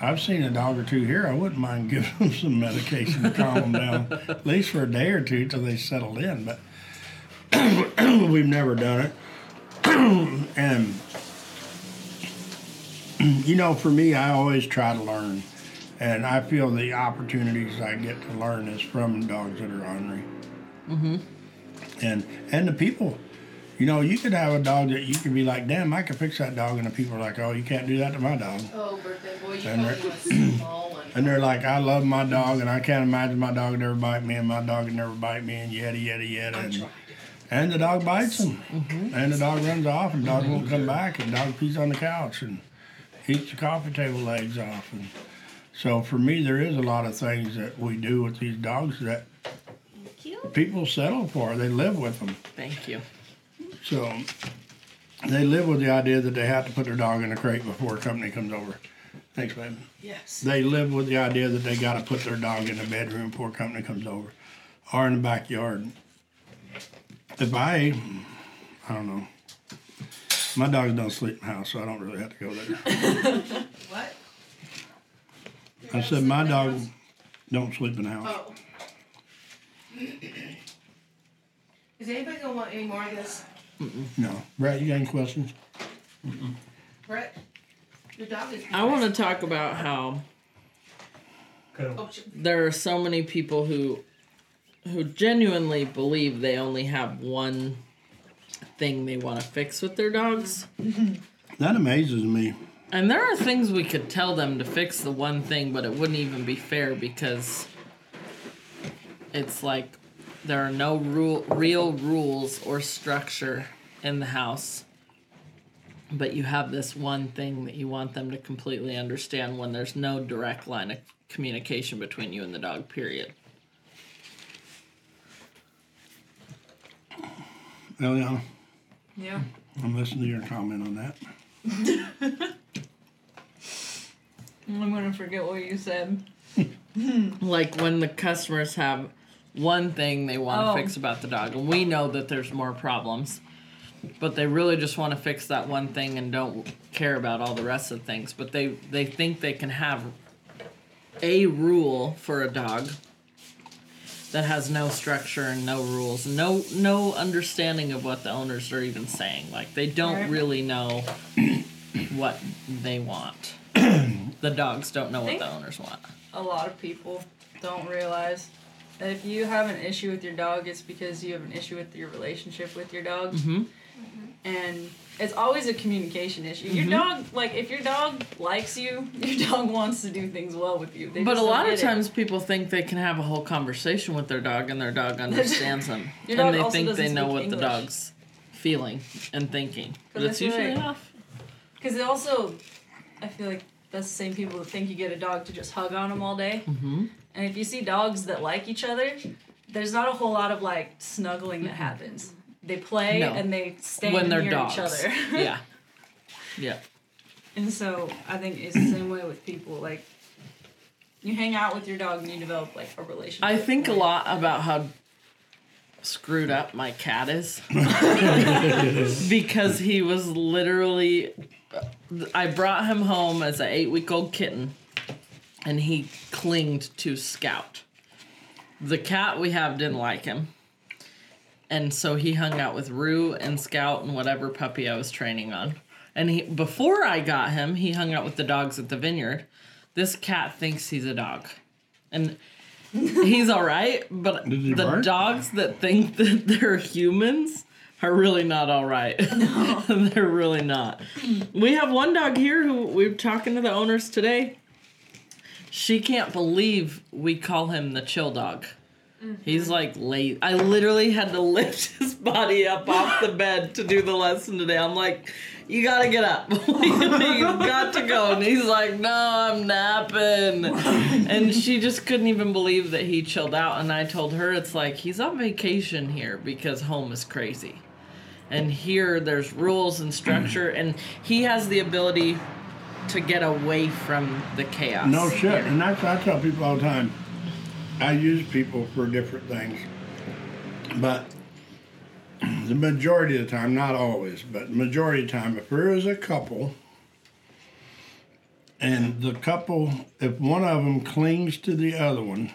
I've seen a dog or two here. I wouldn't mind giving them some medication to calm them down, at least for a day or two till they settled in. But we've never done it. and you know, for me, I always try to learn. And I feel the opportunities I get to learn is from dogs that are ornery. Mm-hmm. And and the people, you know, you could have a dog that you could be like, damn, I could fix that dog, and the people are like, oh, you can't do that to my dog. Oh, birthday boy, you And probably want a small one. And they're like, I love my dog, and I can't imagine my dog would never bite me, and my dog would never bite me, and yada yada yada. And, and the dog bites him, mm-hmm. and the dog runs off, and the dog won't come mm-hmm. back, and the dog pees on the couch and eats the coffee table legs off. And so for me, there is a lot of things that we do with these dogs that people settle for. They live with them. Thank you. So they live with the idea that they have to put their dog in a crate before a company comes over. Thanks, babe. Yes. They live with the idea that they got to put their dog in the bedroom before a company comes over, or in the backyard. If I, I don't know. My dogs don't sleep in the house, so I don't really have to go there. What? I said my dog don't sleep in the house. Oh. Is anybody gonna want any more of this? No. Brett, you got any questions? Brett? Your dog is. I want to talk about how Oh, there are so many people who who genuinely believe they only have one thing they want to fix with their dogs. Mm-hmm. That amazes me. And there are things we could tell them to fix the one thing, but it wouldn't even be fair because it's like there are no rule, real rules or structure in the house. But you have this one thing that you want them to completely understand when there's no direct line of communication between you and the dog, period. Eliana, Yeah. I'm listening to your comment on that. I'm gonna forget what you said. like when the customers have one thing they want to Oh. fix about the dog and we know that there's more problems but they really just want to fix that one thing and don't care about all the rest of the things but they they think they can have a rule for a dog that has no structure and no rules no no understanding of what the owners are even saying like they don't Right. really know what they want the dogs don't know what the owners want A lot of people don't realize that if you have an issue with your dog, it's because you have an issue with your relationship with your dog. Mhm. and it's always a communication issue. Mm-hmm. Your dog, like, if your dog likes you, your dog wants to do things well with you. They But a lot of get it. times people think they can have a whole conversation with their dog and their dog understands them. Your dog and they also think they know speak what the dog's feeling and thinking. But it's that's usually right. off. Because also, I feel like that's the same people that think you get a dog to just hug on them all day. Mm-hmm. And if you see dogs that like each other, there's not a whole lot of like snuggling that happens. They play No. and they stand When they're near dogs. each other. yeah. Yeah. And so I think it's the same way with people. Like you hang out with your dog and you develop like a relationship. I think a lot about how screwed up my cat is because he was literally I brought him home as an 8-week-old kitten and he clinged to Scout. The cat we have didn't like him. And so he hung out with Rue and Scout and whatever puppy I was training on. And he before I got him, he hung out with the dogs at the vineyard. This cat thinks he's a dog. And he's all right, but the bark? dogs that think that they're humans are really not all right. they're really not. We have one dog here who we are talking to the owners today. She can't believe we call him the chill dog. Mm-hmm. He's like late. I literally had to lift his body up off the bed to do the lesson today. I'm like, you gotta get up. you got to go. And he's like, no, I'm napping. And she just couldn't even believe that he chilled out. And I told her, it's like, he's on vacation here because home is crazy. And here there's rules and structure. And he has the ability to get away from the chaos. No shit. And that's I tell people all the time. I use people for different things. But the majority of the time, not always, but the majority of the time, if there is a couple and the couple, if one of them clings to the other one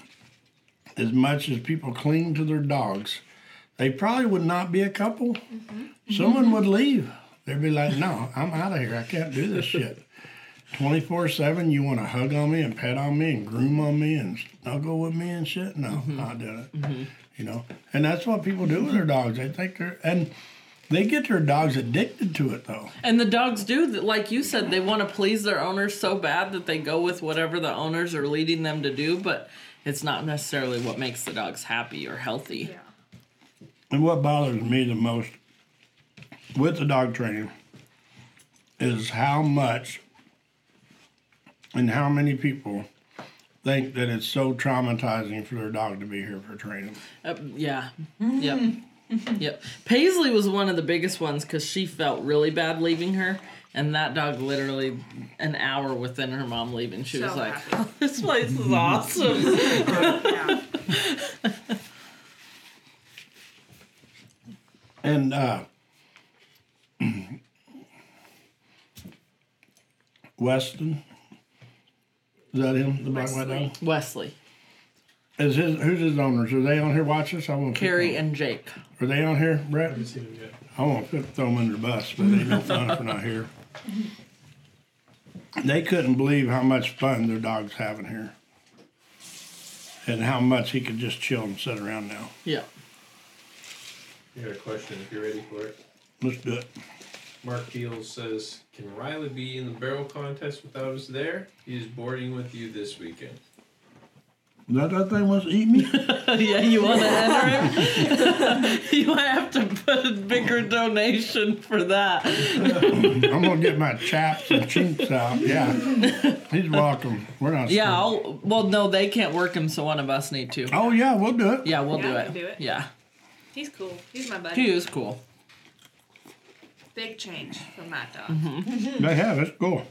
as much as people cling to their dogs, they probably would not be a couple. Mm-hmm. Someone would leave. They'd be like, no, I'm out of here. I can't do this shit. 24 7, you want to hug on me and pet on me and groom on me and snuggle with me and shit? No, not doing it. You know, and that's what people do with their dogs. They think they're, and they get their dogs addicted to it though. And the dogs do, that- like you said, they want to please their owners so bad that they go with whatever the owners are leading them to do, but it's not necessarily what makes the dogs happy or healthy. Yeah. And what bothers me the most with the dog training is how much and how many people think that it's so traumatizing for their dog to be here for training. Uh, yeah. Yep. yep. Paisley was one of the biggest ones because she felt really bad leaving her. And that dog literally an hour within her mom leaving, she So was like, oh, "This place is awesome." And uh, Weston, is that him? The black white Wesley. dog. Wesley, Is his who's his owners? Are they on here watching us? I won't. Carrie, and Jake. Are they on here, Brett? I won't fit- throw them under the bus, but they no fun if they're not here. They couldn't believe how much fun their dog's having here. And how much he could just chill and sit around now. Yeah. You got a question if you're ready for it. Let's do it. Mark Beals says, Can Riley be in the barrel contest without us there? He is boarding with you this weekend. Is that that thing wants to eat me? yeah, you want to enter him? you might have to put a bigger donation for that. I'm gonna get my chaps and chinks out. Yeah. He's welcome. We're not Yeah. I'll, well, no, they can't work him, so one of us need to. Oh yeah, we'll do it. Yeah, we'll Yeah, do, it. do it. Yeah, He's cool. He's my buddy. he is cool. Big change from that dog. Mm-hmm. They have it. Go.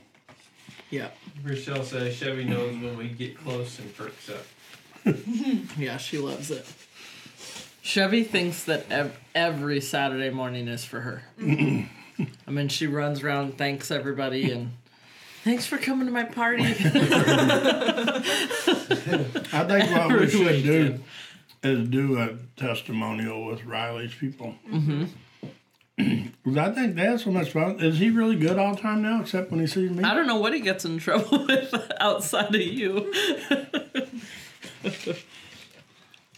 Yeah, Rochelle says Chevy knows when we get close and perks up. yeah, she loves it. Chevy thinks that ev- every Saturday morning is for her. Mm-hmm. I mean, she runs around, thanks everybody, and thanks for coming to my party. I think what we Every should do weekend. is do a testimonial with Riley's people. Mm-hmm. I think they have so much fun. Is he really good all the time now, except when he sees me? I don't know what he gets in trouble with outside of you.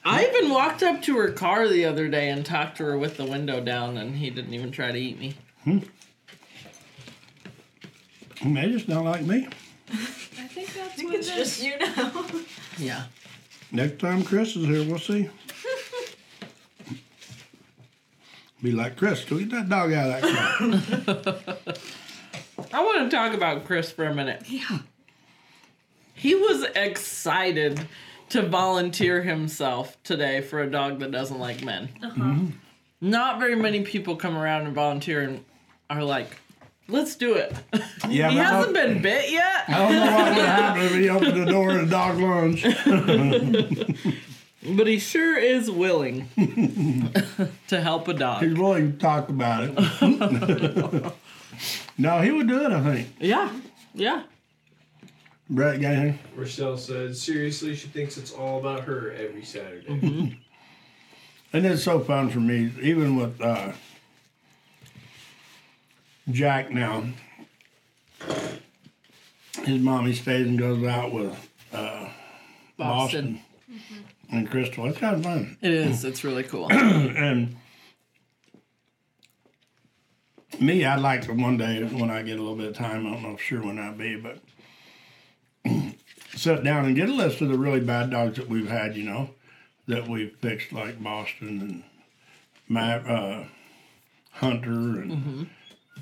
I even walked up to her car the other day and talked to her with the window down, and he didn't even try to eat me. Hmm. They just don't like me. I think that's I think what it's just you now. Yeah. Next time Chris is here, we'll see. Be like, Chris, go get that dog out of that car. I want to talk about Chris for a minute. Yeah. He was excited to volunteer himself today for a dog that doesn't like men. Uh-huh. Mm-hmm. Not very many people come around and volunteer and are like, let's do it. Yeah, he hasn't don't- been bit yet. I don't know what would happen if he opened the door and the dog lunged. But he sure is willing to help a dog. He's dog. willing to talk about it. no, he would do it, I think. Yeah, yeah. Brett, got anything? Rochelle said, seriously, she thinks it's all about her every Saturday. And it's so fun for me, even with uh, Jack now. His mommy stays and goes out with Boston. Boston and Crystal. It's kind of fun. It is. It's really cool. And me, I'd like to one day when I get a little bit of time, I don't know if sure when that'll be, but sit down and get a list of the really bad dogs that we've had, you know, that we've fixed, like Boston and Ma- uh, Hunter and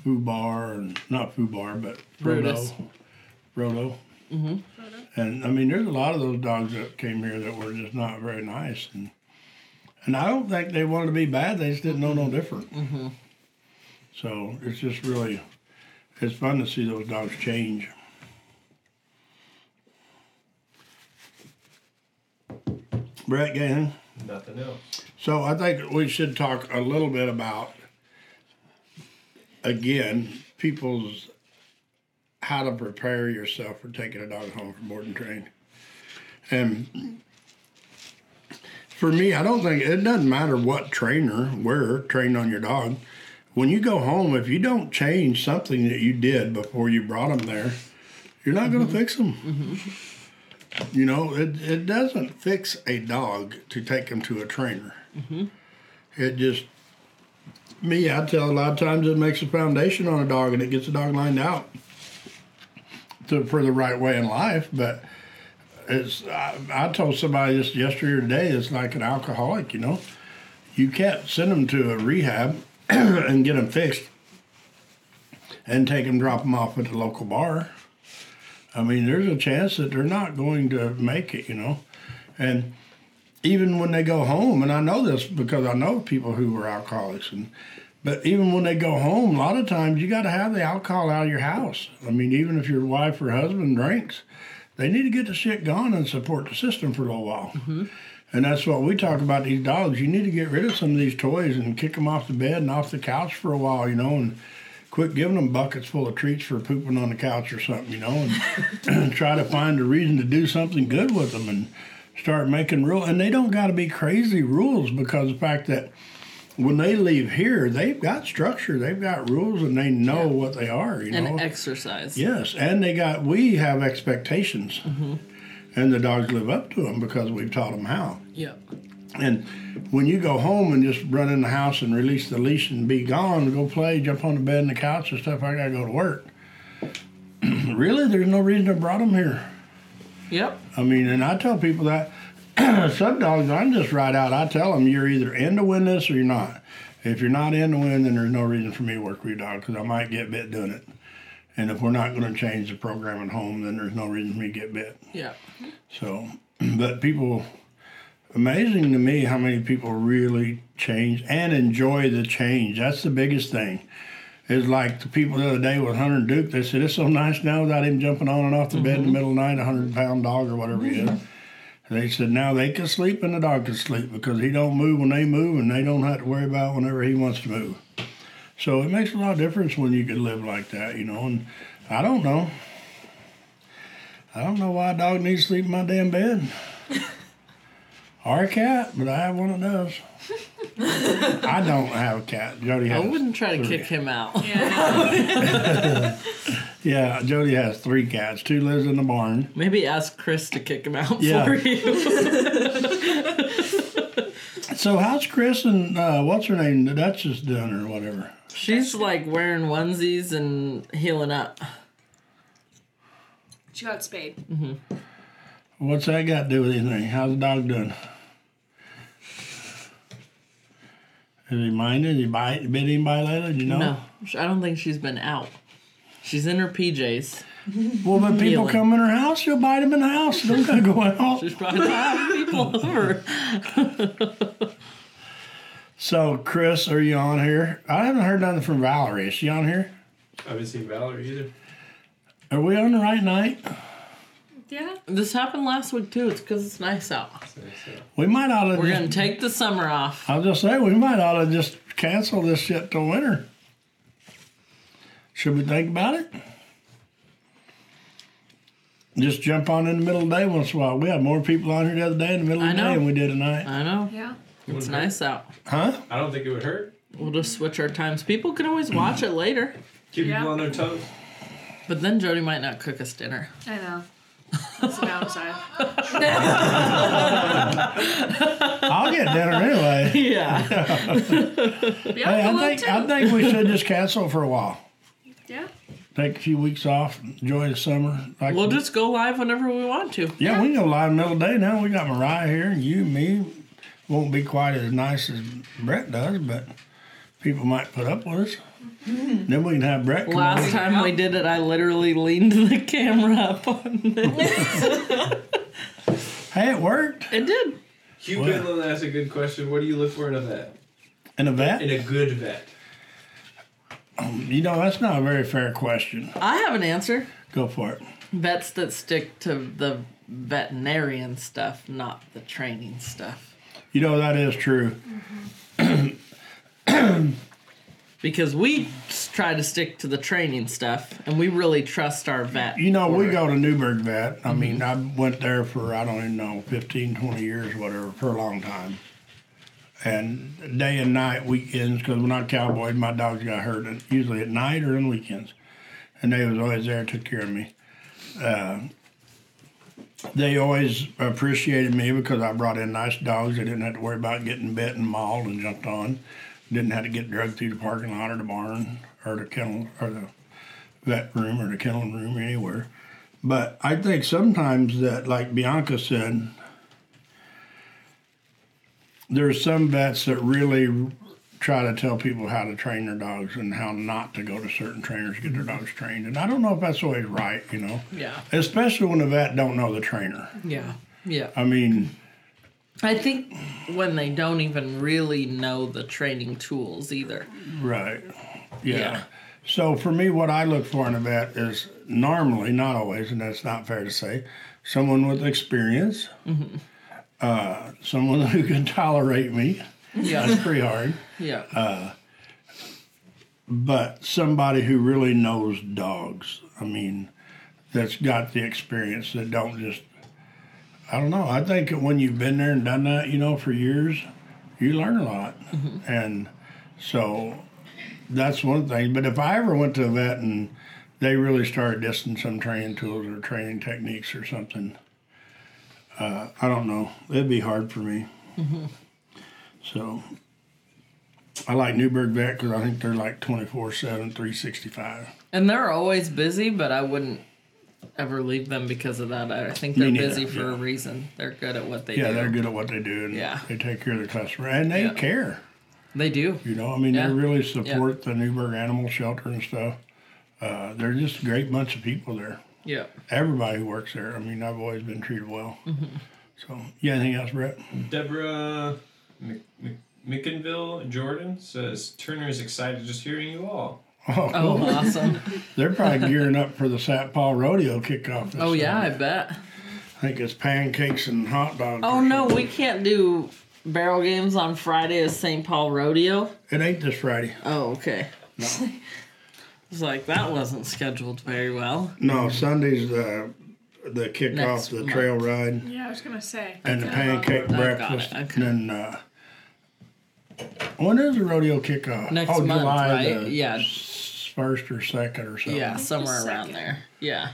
Fubar, and not Fubar, but Brutus. Roto. Roto. And I mean, there's a lot of those dogs that came here that were just not very nice, and and I don't think they wanted to be bad. They just didn't know no different. Mm-hmm. So it's just really, it's fun to see those dogs change. Brett, got anything? Nothing else. So I think we should talk a little bit about again people's how to prepare yourself for taking a dog home for board and train. And for me, I don't think it doesn't matter what trainer, where train on your dog. When you go home, if you don't change something that you did before you brought them there, you're not going to mm-hmm. fix them. Mm-hmm. You know, it, it doesn't fix a dog to take him to a trainer. Mm-hmm. It just, me, I tell a lot of times it makes a foundation on a dog and it gets the dog lined out to, for the right way in life. But it's, I, I told somebody this yesterday or today, it's like an alcoholic, you know. You can't send them to a rehab and get them fixed and take them, drop them off at the local bar. I mean, there's a chance that they're not going to make it, you know. And even when they go home, and I know this because I know people who were alcoholics, and but even when they go home, a lot of times you got to have the alcohol out of your house. I mean, even if your wife or husband drinks, they need to get the shit gone and support the system for a little while. Mm-hmm. And that's what we talk about these dogs. You need to get rid of some of these toys and kick them off the bed and off the couch for a while, you know, and quit giving them buckets full of treats for pooping on the couch or something, you know, and try to find a reason to do something good with them and start making rules. And they don't got to be crazy rules because the fact that when they leave here, they've got structure, they've got rules, and they know what they are, you know. And exercise. Yes, and they got we have expectations, mm-hmm. and the dogs live up to them because we've taught them how. Yeah. And when you go home and just run in the house and release the leash and be gone, go play, jump on the bed and the couch and stuff, I gotta go to work. really, there's no reason to brought them here. Yep. I mean, and I tell people that some dogs, I'm just right out. I tell them you're either in to win this or you're not. If you're not in to win, then there's no reason for me to work with your dog because I might get bit doing it. And if we're not going to change the program at home, then there's no reason for me to get bit. Yeah. So, but people, amazing to me how many people really change and enjoy the change. That's the biggest thing. It's like the people the other day with Hunter Duke, they said, it's so nice now without him jumping on and off the bed in the mm-hmm. middle of the night, a 100 pound dog or whatever he is. They said now they can sleep and the dog can sleep because he don't move when they move and they don't have to worry about whenever he wants to move. So it makes a lot of difference when you can live like that, you know. And I don't know. I don't know why a dog needs to sleep in my damn bed. or a cat, but I have one of those. I don't have a cat. Jody I wouldn't try to three. kick him out. Yeah, yeah, Jody has three cats. Two lives in the barn. Maybe ask Chris to kick him out Yeah. for you. So how's Chris and uh, what's her name? The Duchess done or whatever? She's like wearing onesies and healing up. She got spayed. What's that got to do with anything? How's the dog doing? Is he minded? He bite, bit anybody lately? Do you know? No, I don't think she's been out. She's in her PJs. Well, when people Healing. come in her house, she'll bite them in the house. Don't gotta go out. She's probably having people over. So, Chris, are you on here? I haven't heard nothing from Valerie. Is she on here? I haven't seen Valerie either. Are we on the right night? Yeah. This happened last week too. It's because it's nice out. We might ought to. We're just, gonna take the summer off. I'll just say we might ought to just cancel this shit till winter. Should we think about it? Just jump on in the middle of the day once in a while. We had more people on here the other day in the middle of the know. day than we did tonight. I know. Yeah. It's nice out. Huh? I don't think it would hurt. We'll just switch our times. People can always watch it later. Keep Yeah. people on their toes. But then Jody might not cook us dinner. I know. That's the downside. I'll get dinner anyway. Yeah. Hey, Yeah, I hello think too. I think we should just cancel for a while. yeah. Take a few weeks off, enjoy the summer. Like, we'll just go live whenever we want to. yeah, we can go live in the middle of the day now. We got Mariah here, and you, me. Won't be quite as nice as Brett does, but people might put up with us. Then we can have Brett come Last on. time we did it, I literally leaned the camera up on this. Hey, it worked. It did. Hugh What? Bidlin asked a good question. What do you look for in a vet? In a vet? In a good vet. Um, you know, that's not a very fair question. I have an answer. Go for it. Vets that stick to the veterinarian stuff, not the training stuff. You know, that is true. Mm-hmm. Because we try to stick to the training stuff, and we really trust our vet. You know, we go to Newberg Vet. I mean, I went there for, I don't even know, 15, 20 years, whatever, for a long time. And day and night, weekends, because when I cowboyed, my dogs got hurt, usually at night or on weekends. And they was always there, took care of me. Uh, they always appreciated me because I brought in nice dogs. They didn't have to worry about getting bit and mauled and jumped on. Didn't have to get drugged through the parking lot or the barn or the kennel or the vet room or the kennel room anywhere. But I think sometimes that, like Bianca said, there's some vets that really try to tell people how to train their dogs and how not to go to certain trainers to get their dogs trained. And I don't know if that's always right, you know, Yeah. especially when the vet don't know the trainer. Yeah. Yeah. I mean, I think when they don't even really know the training tools either. Right. Yeah. Yeah. So for me, what I look for in a vet is normally, not always, and that's not fair to say, someone with experience, uh, someone who can tolerate me. Yeah. That's pretty hard. Yeah. But somebody who really knows dogs. I mean, that's got the experience that don't just. I don't know. I think that when you've been there and done that, you know, for years, you learn a lot, and so that's one thing. But if I ever went to a vet and they really started dissing some training tools or training techniques or something, uh, I don't know. It'd be hard for me. So I like Newberg Vet because I think they're like 24 7, 365. and they're always busy, but I wouldn't ever leave them because of that. I think they're neither, busy for yeah. a reason. They're good at what they Yeah, do. Yeah, they're good at what they do and Yeah. they take care of the customer and they Yeah. care. They do. You know, I mean, Yeah. they really support the Newberg Animal Shelter and stuff. Uh, they're just a great bunch of people there. Yeah. Everybody who works there. I mean, I've always been treated well. Mm-hmm. So, yeah, anything else, Brett? Deborah Mc, Mc, Mickenville Jordan says Turner is excited just hearing you all. Oh, Oh, awesome. they're probably gearing up for the St. Paul Rodeo kickoff. This Oh yeah, I bet. I think it's pancakes and hot dogs. Oh no, something. we can't do barrel games on Friday as St. Paul Rodeo. It ain't this Friday. Oh, okay. No. It's like that wasn't scheduled very well. No, Sunday's the the kickoff, Next the month. trail ride, Yeah, I was gonna say. and the Yeah. pancake I got breakfast. it, okay. And then uh, when is the rodeo kickoff? Next oh, month, July right? the Yeah. S- first or second or something. Yeah, somewhere around there. Yeah.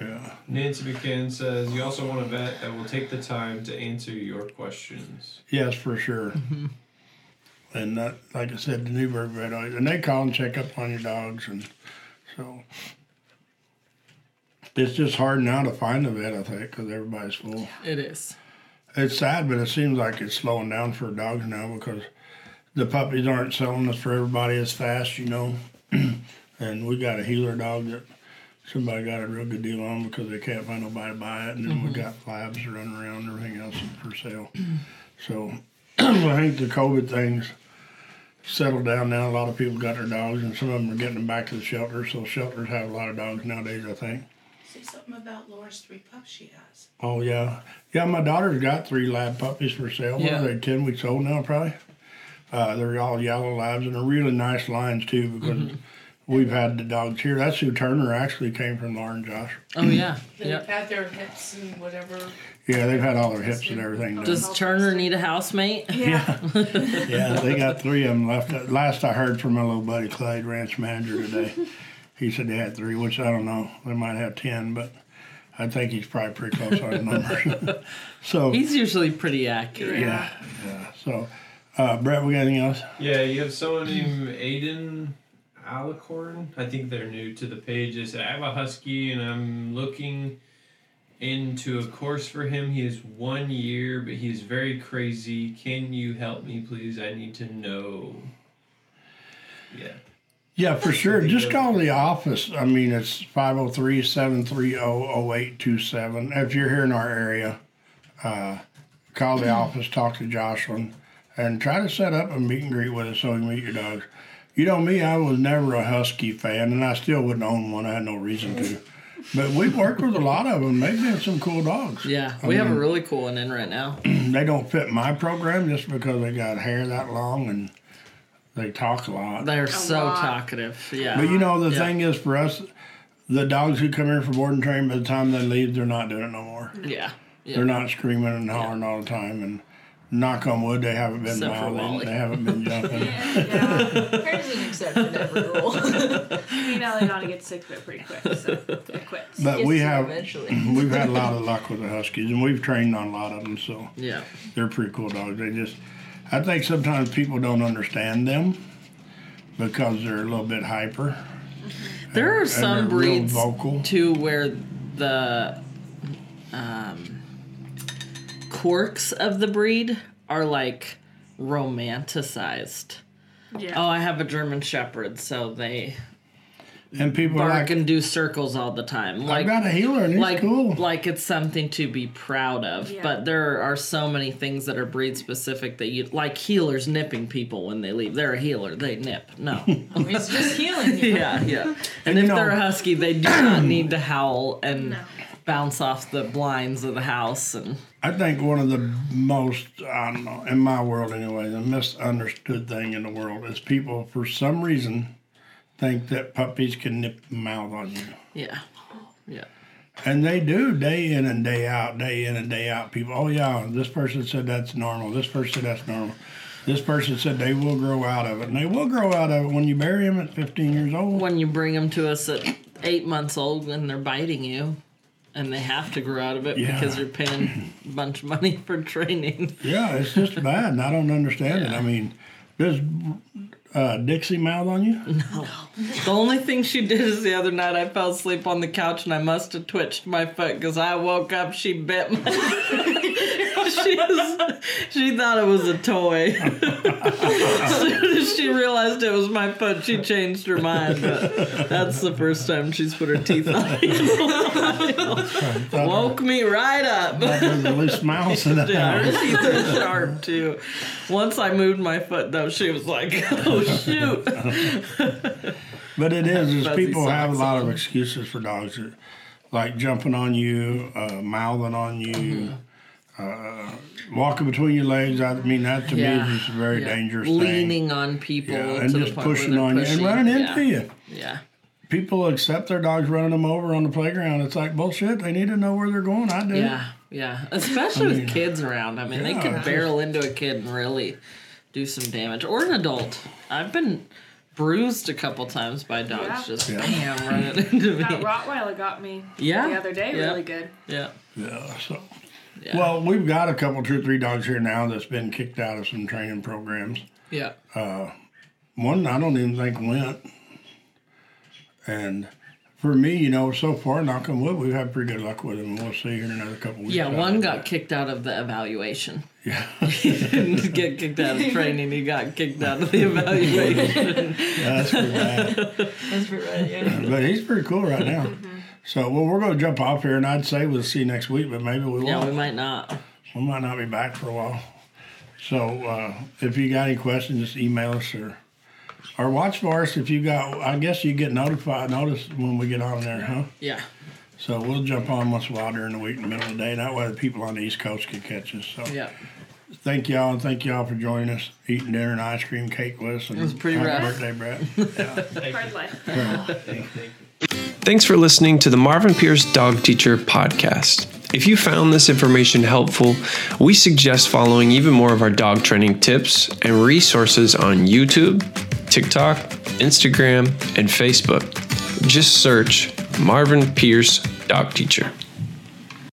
Yeah. Nancy McCann says you also want a vet that will take the time to answer your questions. Yes, for sure. Mm-hmm. And that, like I said, the Newberg vet always, and they call and check up on your dogs, and so it's just hard now to find a vet. I think because everybody's full. It is. It's sad, but it seems like it's slowing down for dogs now because the puppies aren't selling us for everybody as fast, you know. and we got a heeler dog that somebody got a real good deal on because they can't find nobody to buy it. And then we mm-hmm. got labs running around and everything else for sale. so I think the COVID things settled down now. A lot of people got their dogs, and some of them are getting them back to the shelter. So shelters have a lot of dogs nowadays, I think. Say something about Laura's three pups she has. Oh yeah, yeah. My daughter's got three lab puppies for sale. Yeah. What are they? Ten weeks old now, probably. Uh, they're all yellow labs and they're really nice lines too because we've had the dogs here. That's who Turner actually came from, Lauren Josh. Oh yeah. They've Yep. had their hips and whatever. Yeah, they've had all their hips and everything done. Does Turner need a housemate? yeah, Yeah, they got three of them left. Last I heard from my little buddy Clyde, ranch manager today, he said they had three, which I don't know. They might have ten, but I think he's probably pretty close on his numbers. so He's usually pretty accurate. yeah, yeah. So, uh, Brett, we got anything else? Yeah, you have someone named Aiden Alicorn. I think they're new to the page. They said, I have a husky and I'm looking into a course for him. He is one year, but he's very crazy. Can you help me, please? I need to know. Yeah. Yeah, for sure. Just call the office. I mean, it's 503 730 0827. If you're here in our area, uh, call the office, talk to Jocelyn, and try to set up a meet and greet with us so we can meet your dogs. You know, me, I was never a Husky fan, and I still wouldn't own one. I had no reason to. But we've worked with a lot of them. They've been some cool dogs. Yeah, we have a really cool one in right now. They don't fit my program just because they got hair that long and they talk a lot. They're so lot. talkative. Yeah. But you know, the Yeah. thing is for us, the dogs who come here for board and train, by the time they leave, they're not doing it no more. yeah. They're not screaming and hollering all the time. And knock on wood, they haven't been Except for They, they haven't been jumping. yeah. There's an exception to every rule. You know, they gotta get sick of it pretty quick, so it quits. But we have eventually. we've had a lot of luck with the Huskies, and we've trained on a lot of them, so Yeah. they're pretty cool dogs. They just, I think sometimes people don't understand them because they're a little bit hyper. There are and some they're breeds vocal. too where the um, quirks of the breed are like romanticized. Yeah. Oh, I have a German Shepherd, so they And people are bark like, and do circles all the time. Like I've got a heeler, and he's like cool. like it's something to be proud of. Yeah. But there are so many things that are breed specific that you like heelers nipping people when they leave. They're a heeler, they nip. No. Oh, it's just healing. you. yeah, yeah. And, And if you know- they're a husky, they do not need to howl and No. bounce off the blinds of the house and I think one of the most, I don't know, in my world anyway, the misunderstood thing in the world is people, for some reason, think that puppies can nip the mouth on you. yeah. Yeah. And they do day in and day out, day in and day out. People, oh yeah, this person said that's normal. This person said that's normal. This person said they will grow out of it. And they will grow out of it when you bury them at 15 years old. When you bring them to us at eight months old and they're biting you and they have to grow out of it Yeah. because you're paying a bunch of money for training. Yeah, it's just bad, and I don't understand it. I mean, does uh, Dixie mouth on you? No. the only thing she did is the other night I fell asleep on the couch and I must have twitched my foot because I woke up. She bit my. she, was, she thought it was a toy. as soon as she realized it was my foot, she changed her mind. But that's the first time she's put her teeth on me. Woke me right up. Least mouse in the Yeah, her teeth are sharp too. Once I moved my foot though, she was like, "Oh shoot!" But it is, is people have a lot of excuses for dogs, like jumping on you, uh, mouthing on you, uh, walking between your legs. I mean, that to me is a very Yeah. dangerous thing. leaning on people Yeah, and just point where pushing on you and pushing. running yeah. into you. Yeah, People accept their dogs running them over on the playground. It's like bullshit. They need to know where they're going. I do. yeah, yeah. Especially I mean, with kids around. I mean, they yeah, could it's barrel into a kid and really do some damage, or an adult. I've been bruised a couple times by dogs. Yeah. Just Yeah. bam, running into me. That Rottweiler got me Yeah, the other day yeah. really good. Yeah, Yeah. So. Yeah. Well, we've got a couple, two or three dogs here now that's been kicked out of some training programs. Yeah. Uh, one I don't even think went. And for me, you know, so far, knock on wood, we've had pretty good luck with him. We'll see here in another couple weeks. Yeah, one got goes. kicked out of the evaluation. Yeah. he didn't get kicked out of training. He got kicked out of the evaluation. yeah, that's pretty bad. That's pretty right, yeah. But he's pretty cool right now. So, well, we're going to jump off here, and I'd say we'll see you next week, but maybe we yeah, won't. we might not. we might not be back for a while. So uh, if you got any questions, just email us or or watch for us. If you got, I guess you get notified, notice when we get on there, huh? Yeah. So we'll jump on once in a while during the week in the middle of the day. That way the people on the East Coast can catch us. So Yeah. thank y'all and thank y'all for joining us, eating dinner and ice cream cake with us. And It was pretty happy rough. birthday, Brett. Hard life. Thank, thank you. Thanks for listening to the Marvin Pierce Dog Teacher podcast. If you found this information helpful, we suggest following even more of our dog training tips and resources on YouTube, TikTok, Instagram, and Facebook. Just search Marvin Pierce Dog Teacher.